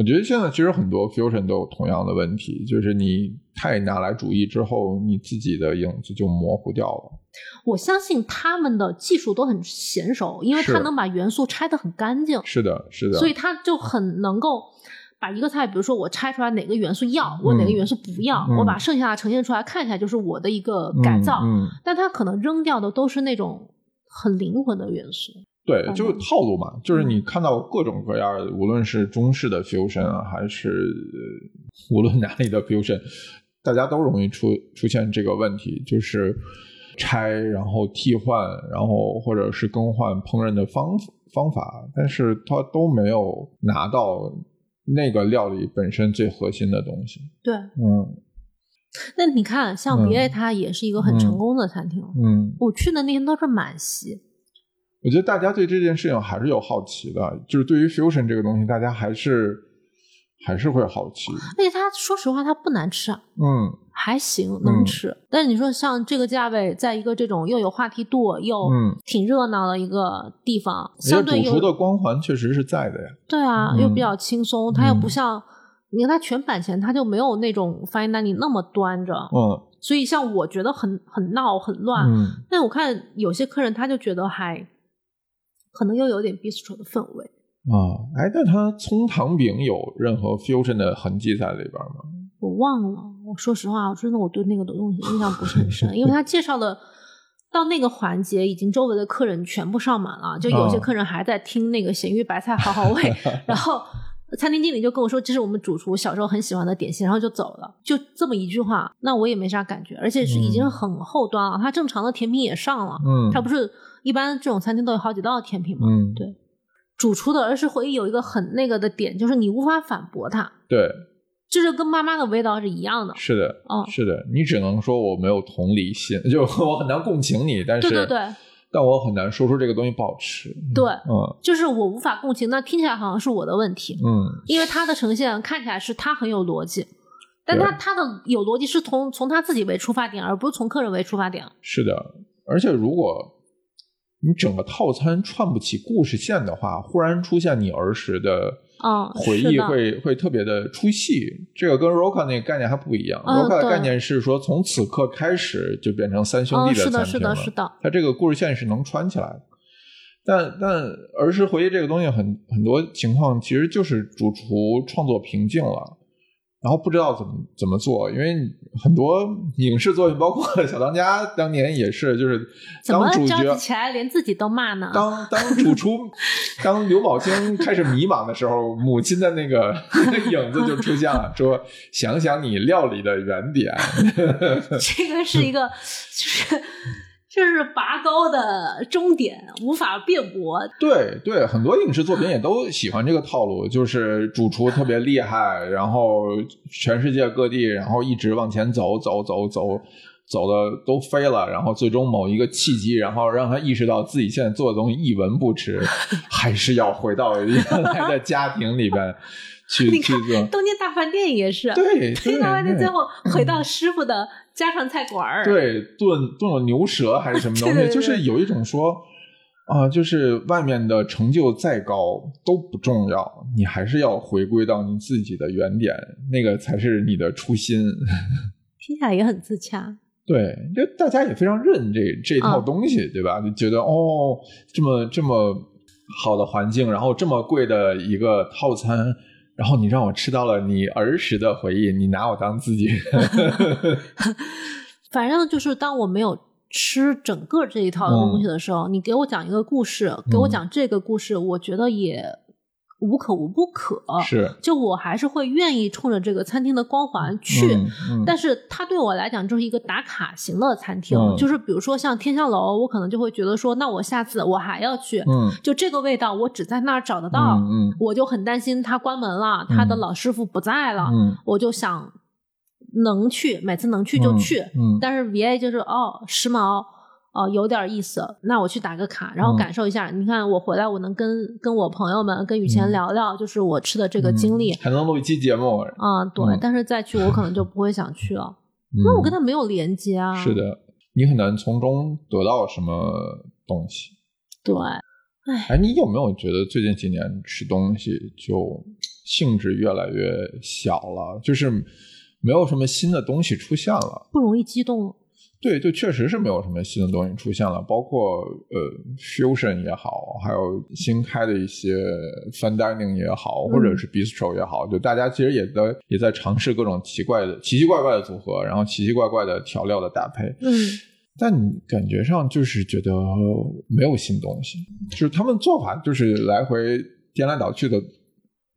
我觉得现在其实很多 fusion 都有同样的问题，就是你太拿来主义之后，你自己的影子就模糊掉了。我相信他们的技术都很娴熟，因为他能把元素拆得很干净，是的，是的。所以他就很能够把一个菜，比如说我拆出来哪个元素要，我哪个元素不要，嗯我把剩下的呈现出来，看起来就是我的一个改造。嗯，嗯但他可能扔掉的都是那种很灵魂的元素。对，嗯。就是套路嘛，就是你看到各种各样的，无论是中式的 fusion 啊，还是呃无论哪里的 fusion，大家都容易出出现这个问题，就是拆，然后替换，然后或者是更换烹饪的方方法，但是它都没有拿到那个料理本身最核心的东西。对，嗯。那你看，像嗯。BA 它也是一个很成功的餐厅。嗯，我去的那天都是满席，我觉得大家对这件事情还是有好奇的，就是对于 fusion 这个东西，大家还是还是会好奇。而且它说实话它不难吃啊，嗯还行，能吃。但是你说像这个价位，在一个这种又有话题度又嗯挺热闹的一个地方，相对又主厨的光环确实是在的呀。对啊，嗯又比较轻松，它又不嗯像。你看它全版前，它就没有那种 fine dining 那么端着，嗯所以像我觉得很很闹很乱，嗯但我看有些客人他就觉得还可能又有点 bistro 的氛围。啊，哎，那它葱糖饼有任何 fusion 的痕迹在里边吗？我忘了，我说实话，我真的我对那个东西印象不是很深，因为他介绍的到那个环节，已经周围的客人全部上满了，就有些哦客人还在听那个咸鱼白菜好好 味，然后餐厅经理就跟我说这是我们主厨小时候很喜欢的点心，然后就走了，就这么一句话，那我也没啥感觉，而且是已经很后端了，他正常的甜品也上了，嗯，他不是一般这种餐厅都有好几道甜品嘛？嗯，对主厨的，儿时回忆有一个很那个的点，就是你无法反驳他，对，就是跟妈妈的味道是一样的。是的，哦是的，你只能说我没有同理心，就我很难共情你，但是对对对，但我很难说出这个东西不好吃。对，嗯就是我无法共情，那听起来好像是我的问题，嗯，因为他的呈现看起来是他很有逻辑，但他他的有逻辑是从从他自己为出发点，而不是从客人为出发点。是的，而且如果你整个套餐串不起故事线的话，忽然出现你儿时的嗯回忆会会特别的出戏。这个跟 Roca 那个概念还不一样。嗯 Roca 的概念是说，从此刻开始就变成三兄弟的，餐厅了。是的，是的，它这个故事线是能穿起来的。但但儿时回忆这个东西很很多情况其实就是主厨创作瓶颈了，然后不知道怎么怎么做，因为很多影视作品，包括《小当家》当年也是，就是当主角起来连自己都骂呢？当当主厨，当刘宝清开始迷茫的时候，母亲的那个那个影子就出现了，说想想你料理的原点，这个是一个，就是就是拔高的终点，无法辩驳。对对，很多影视作品也都喜欢这个套路，就是主厨特别厉害，然后全世界各地，然后一直往前走走走走，走的都飞了，然后最终某一个契机，然后让他意识到自己现在做的东西一文不值，还是要回到原来的家庭里边 去你看去做。东京大饭店也是，对东京大饭店最。后回到师傅的家常菜馆儿。对，炖炖了牛舌还是什么东西，对对对就是有一种说啊、就是外面的成就再高都不重要，你还是要回归到你自己的原点，那个才是你的初心。听起来也很自洽。对，就大家也非常认这这套嗯东西，对吧？就觉得哦，这么这么好的环境，然后这么贵的一个套餐。然后你让我吃到了你儿时的回忆，你拿我当自己人，反正就是当我没有吃整个这一套东西的时候，你给我讲一个故事，给我讲这个故事，我觉得也无可无不可。是就我还是会愿意冲着这个餐厅的光环去。嗯嗯但是它对我来讲就是一个打卡型的餐厅，嗯就是比如说像天香楼，我可能就会觉得说，那我下次我还要去，嗯就这个味道我只在那儿找得到，我就很担心它关门了，他的老师傅不在了，嗯我就想能去，每次能去就去。但是 VA 就是哦，时髦。哦，有点意思，那我去打个卡，然后嗯感受一下。你看，我回来，我能跟跟我朋友们、跟雨嗯前聊聊，就是我吃的这个经历。还能录一期节目，啊、对，嗯但是再去我可能就不会想去了，因为我跟他没有连接啊。是，的，你很难从中得到什么东西。对，哎，你有没有觉得最近几年吃东西就性质越来越小了？就是没有什么新的东西出现了。不容易激动。对，就确实是没有什么新的东西出现了，包括呃，fusion 也好，还有新开的一些 fine dining 也好，或者是 bistro 也好，就大家其实也在也在尝试各种奇怪的、奇奇怪怪的组合，然后奇奇怪怪的调料的搭配。嗯，但你感觉上就是觉得没有新东西，就是他们做法就是来回颠来倒去的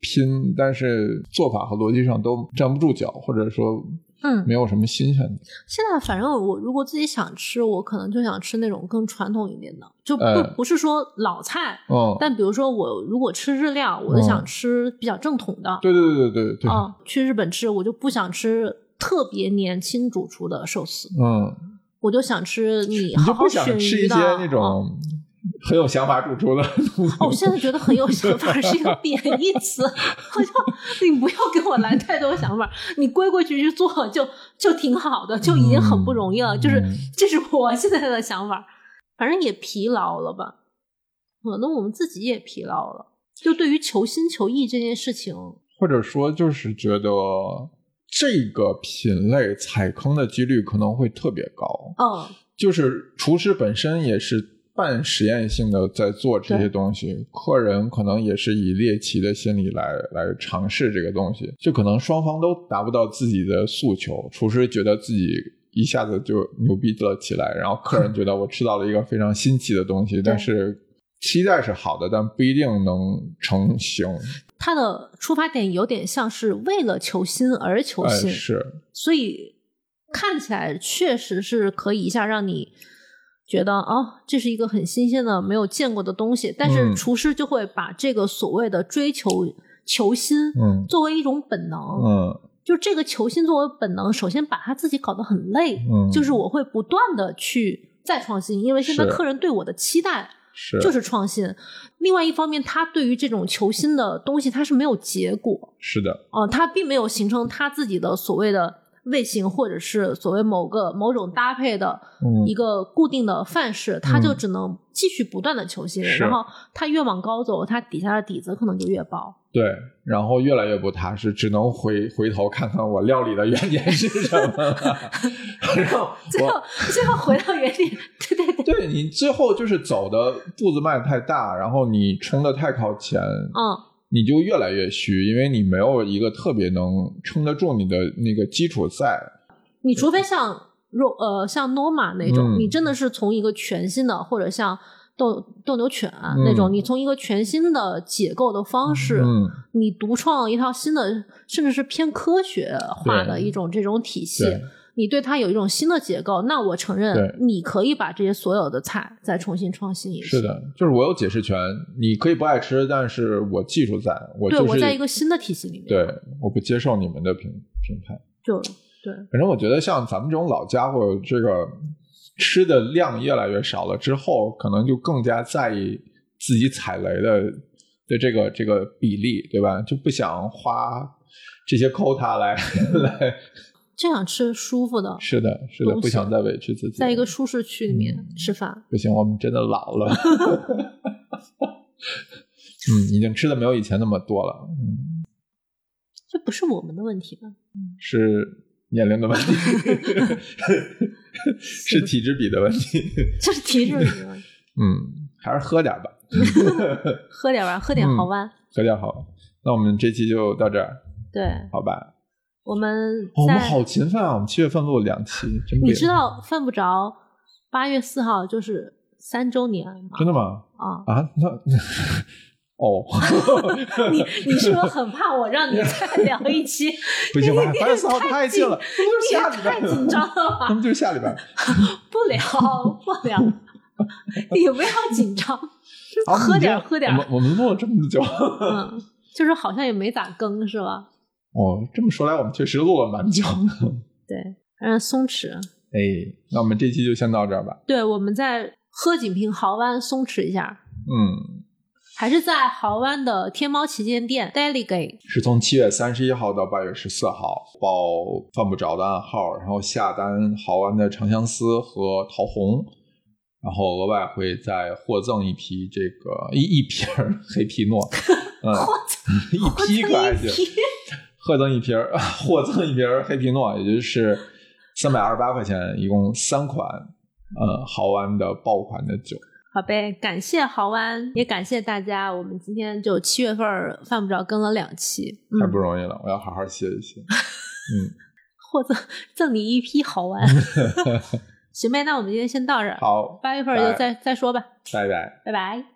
拼，但是做法和逻辑上都站不住脚，或者说嗯，没有什么新鲜的。现在反正我如果自己想吃，我可能就想吃那种更传统一点的，就不、哎。不是说老菜，嗯，但比如说我如果吃日料，我就想吃比较正统的。对对对对对去日本吃我就不想吃特别年轻主厨的寿司，嗯，我就想吃你好好选不想吃鱼的一些。那嗯种 很有想法主厨的。哦，我现在觉得很有想法是一个 贬义词，我就你不要给我来太多想法，你规规矩矩做就就挺好的，就已经很不容易了。就是嗯 这是我现在的想法，反正也疲劳了吧，可能我们自己也疲劳了。就对于求新求异这件事情，或者说就是觉得这个品类踩坑的几率可能会特别高。嗯，就是厨师本身也是半实验性的在做这些东西，客人可能也是以猎奇的心理来来尝试这个东西，就可能双方都达不到自己的诉求。厨师觉得自己一下子就牛逼了起来，然后客人觉得我吃到了一个非常新奇的东西，但是期待是好的，但不一定能成型。它的出发点有点像是为了求新而求哎，新，是，所以看起来确实是可以一下让你觉得哦，这是一个很新鲜的、没有见过的东西。但是嗯。厨师就会把这个所谓的追求求新，嗯。作为一种本能。嗯。就这个求新作为本能，首先把他自己搞得很累，嗯。就是我会不断的去再创新，因为现在客人对我的期待是。就是创新。另外一方面，他对于这种求新的东西，他是没有结果，是的，哦、他并没有形成他自己的所谓的类型，或者是所谓某个某种搭配的嗯。一个固定的范式，它就嗯。只能继续不断的求新，是。然后它越往高走，它底下的底子可能就越薄。对，然后越来越不踏实，只能回回头看看我料理的原点是什么了。然后最后，最后回到原点，对 对对，对你最后就是走的步子迈得太大，然后你冲的太靠前，嗯，你就越来越虚，因为你没有一个特别能撑得住你的那个基础在。你除非像肉呃像 Norma 那种，嗯你真的是从一个全新的，或者像斗斗牛犬、啊嗯那种，你从一个全新的解构的方式，嗯，你独创一套新的，甚至是偏科学化的一种这种体系对。你对它有一种新的结构，那我承认你可以把这些所有的菜再重新创新一次。是，的，就是我有解释权，你可以不爱吃，但是我技术在，我就是对我在一个新的体系里面，对，我不接受你们的评评判。就对，反正我觉得像咱们这种老家伙，这个吃的量越来越少了之后，可能就更加在意自己踩雷的的这个这个比例，对吧？就不想花这些 quota 来 来，就想吃舒服的，是的，是的，不想再委屈自己，在一个舒适区里面嗯吃饭。不行，我们真的老了。嗯，已经吃的没有以前那么多了，嗯，这不是我们的问题吧？是年龄的问题，是体质比的问题。这是体质比的问题。嗯，还是喝点吧，喝点吧，喝点好湾。喝点好。那我们这期就到这儿，对，好吧？我们哦我们在好勤奋啊！我们七月份录了两期，真你知道犯不着八月四号就是三周年吗？真的吗？啊，啊，那哦，你你是不是很怕我让你再 聊一期？不行吧？八月四号太近了，不下太紧张了 那吧？不就是下礼拜？不聊不聊，你不要紧张，好喝点喝点我们我们录了这么久，嗯，就是好像也没咋更是吧？哦，这么说来，我们确实录了蛮久的。对，嗯，松弛。哎，那我们这期就先到这儿吧。对，我们再喝几瓶豪湾松弛一下，嗯，还是在豪湾的天猫旗舰店 Delegate。是从七月三十一号到八月十四号，报犯不着的暗号，然后下单豪湾的长相思和桃红，然后额外会再获赠一批这个一一瓶儿 黑皮诺，嗯，一批可还行，获赠一瓶儿，获赠一瓶儿黑皮诺，也就是三百二十八块钱，一共三款，呃，豪湾的爆款的酒。好呗，感谢豪湾，也感谢大家。我们今天就七月份儿犯不着更了两期，太嗯，不容易了，我要好好歇一歇。嗯，获赠赠你一批豪湾。行呗，那我们今天先到这儿，好，八月份儿就再再说吧，拜拜。拜拜。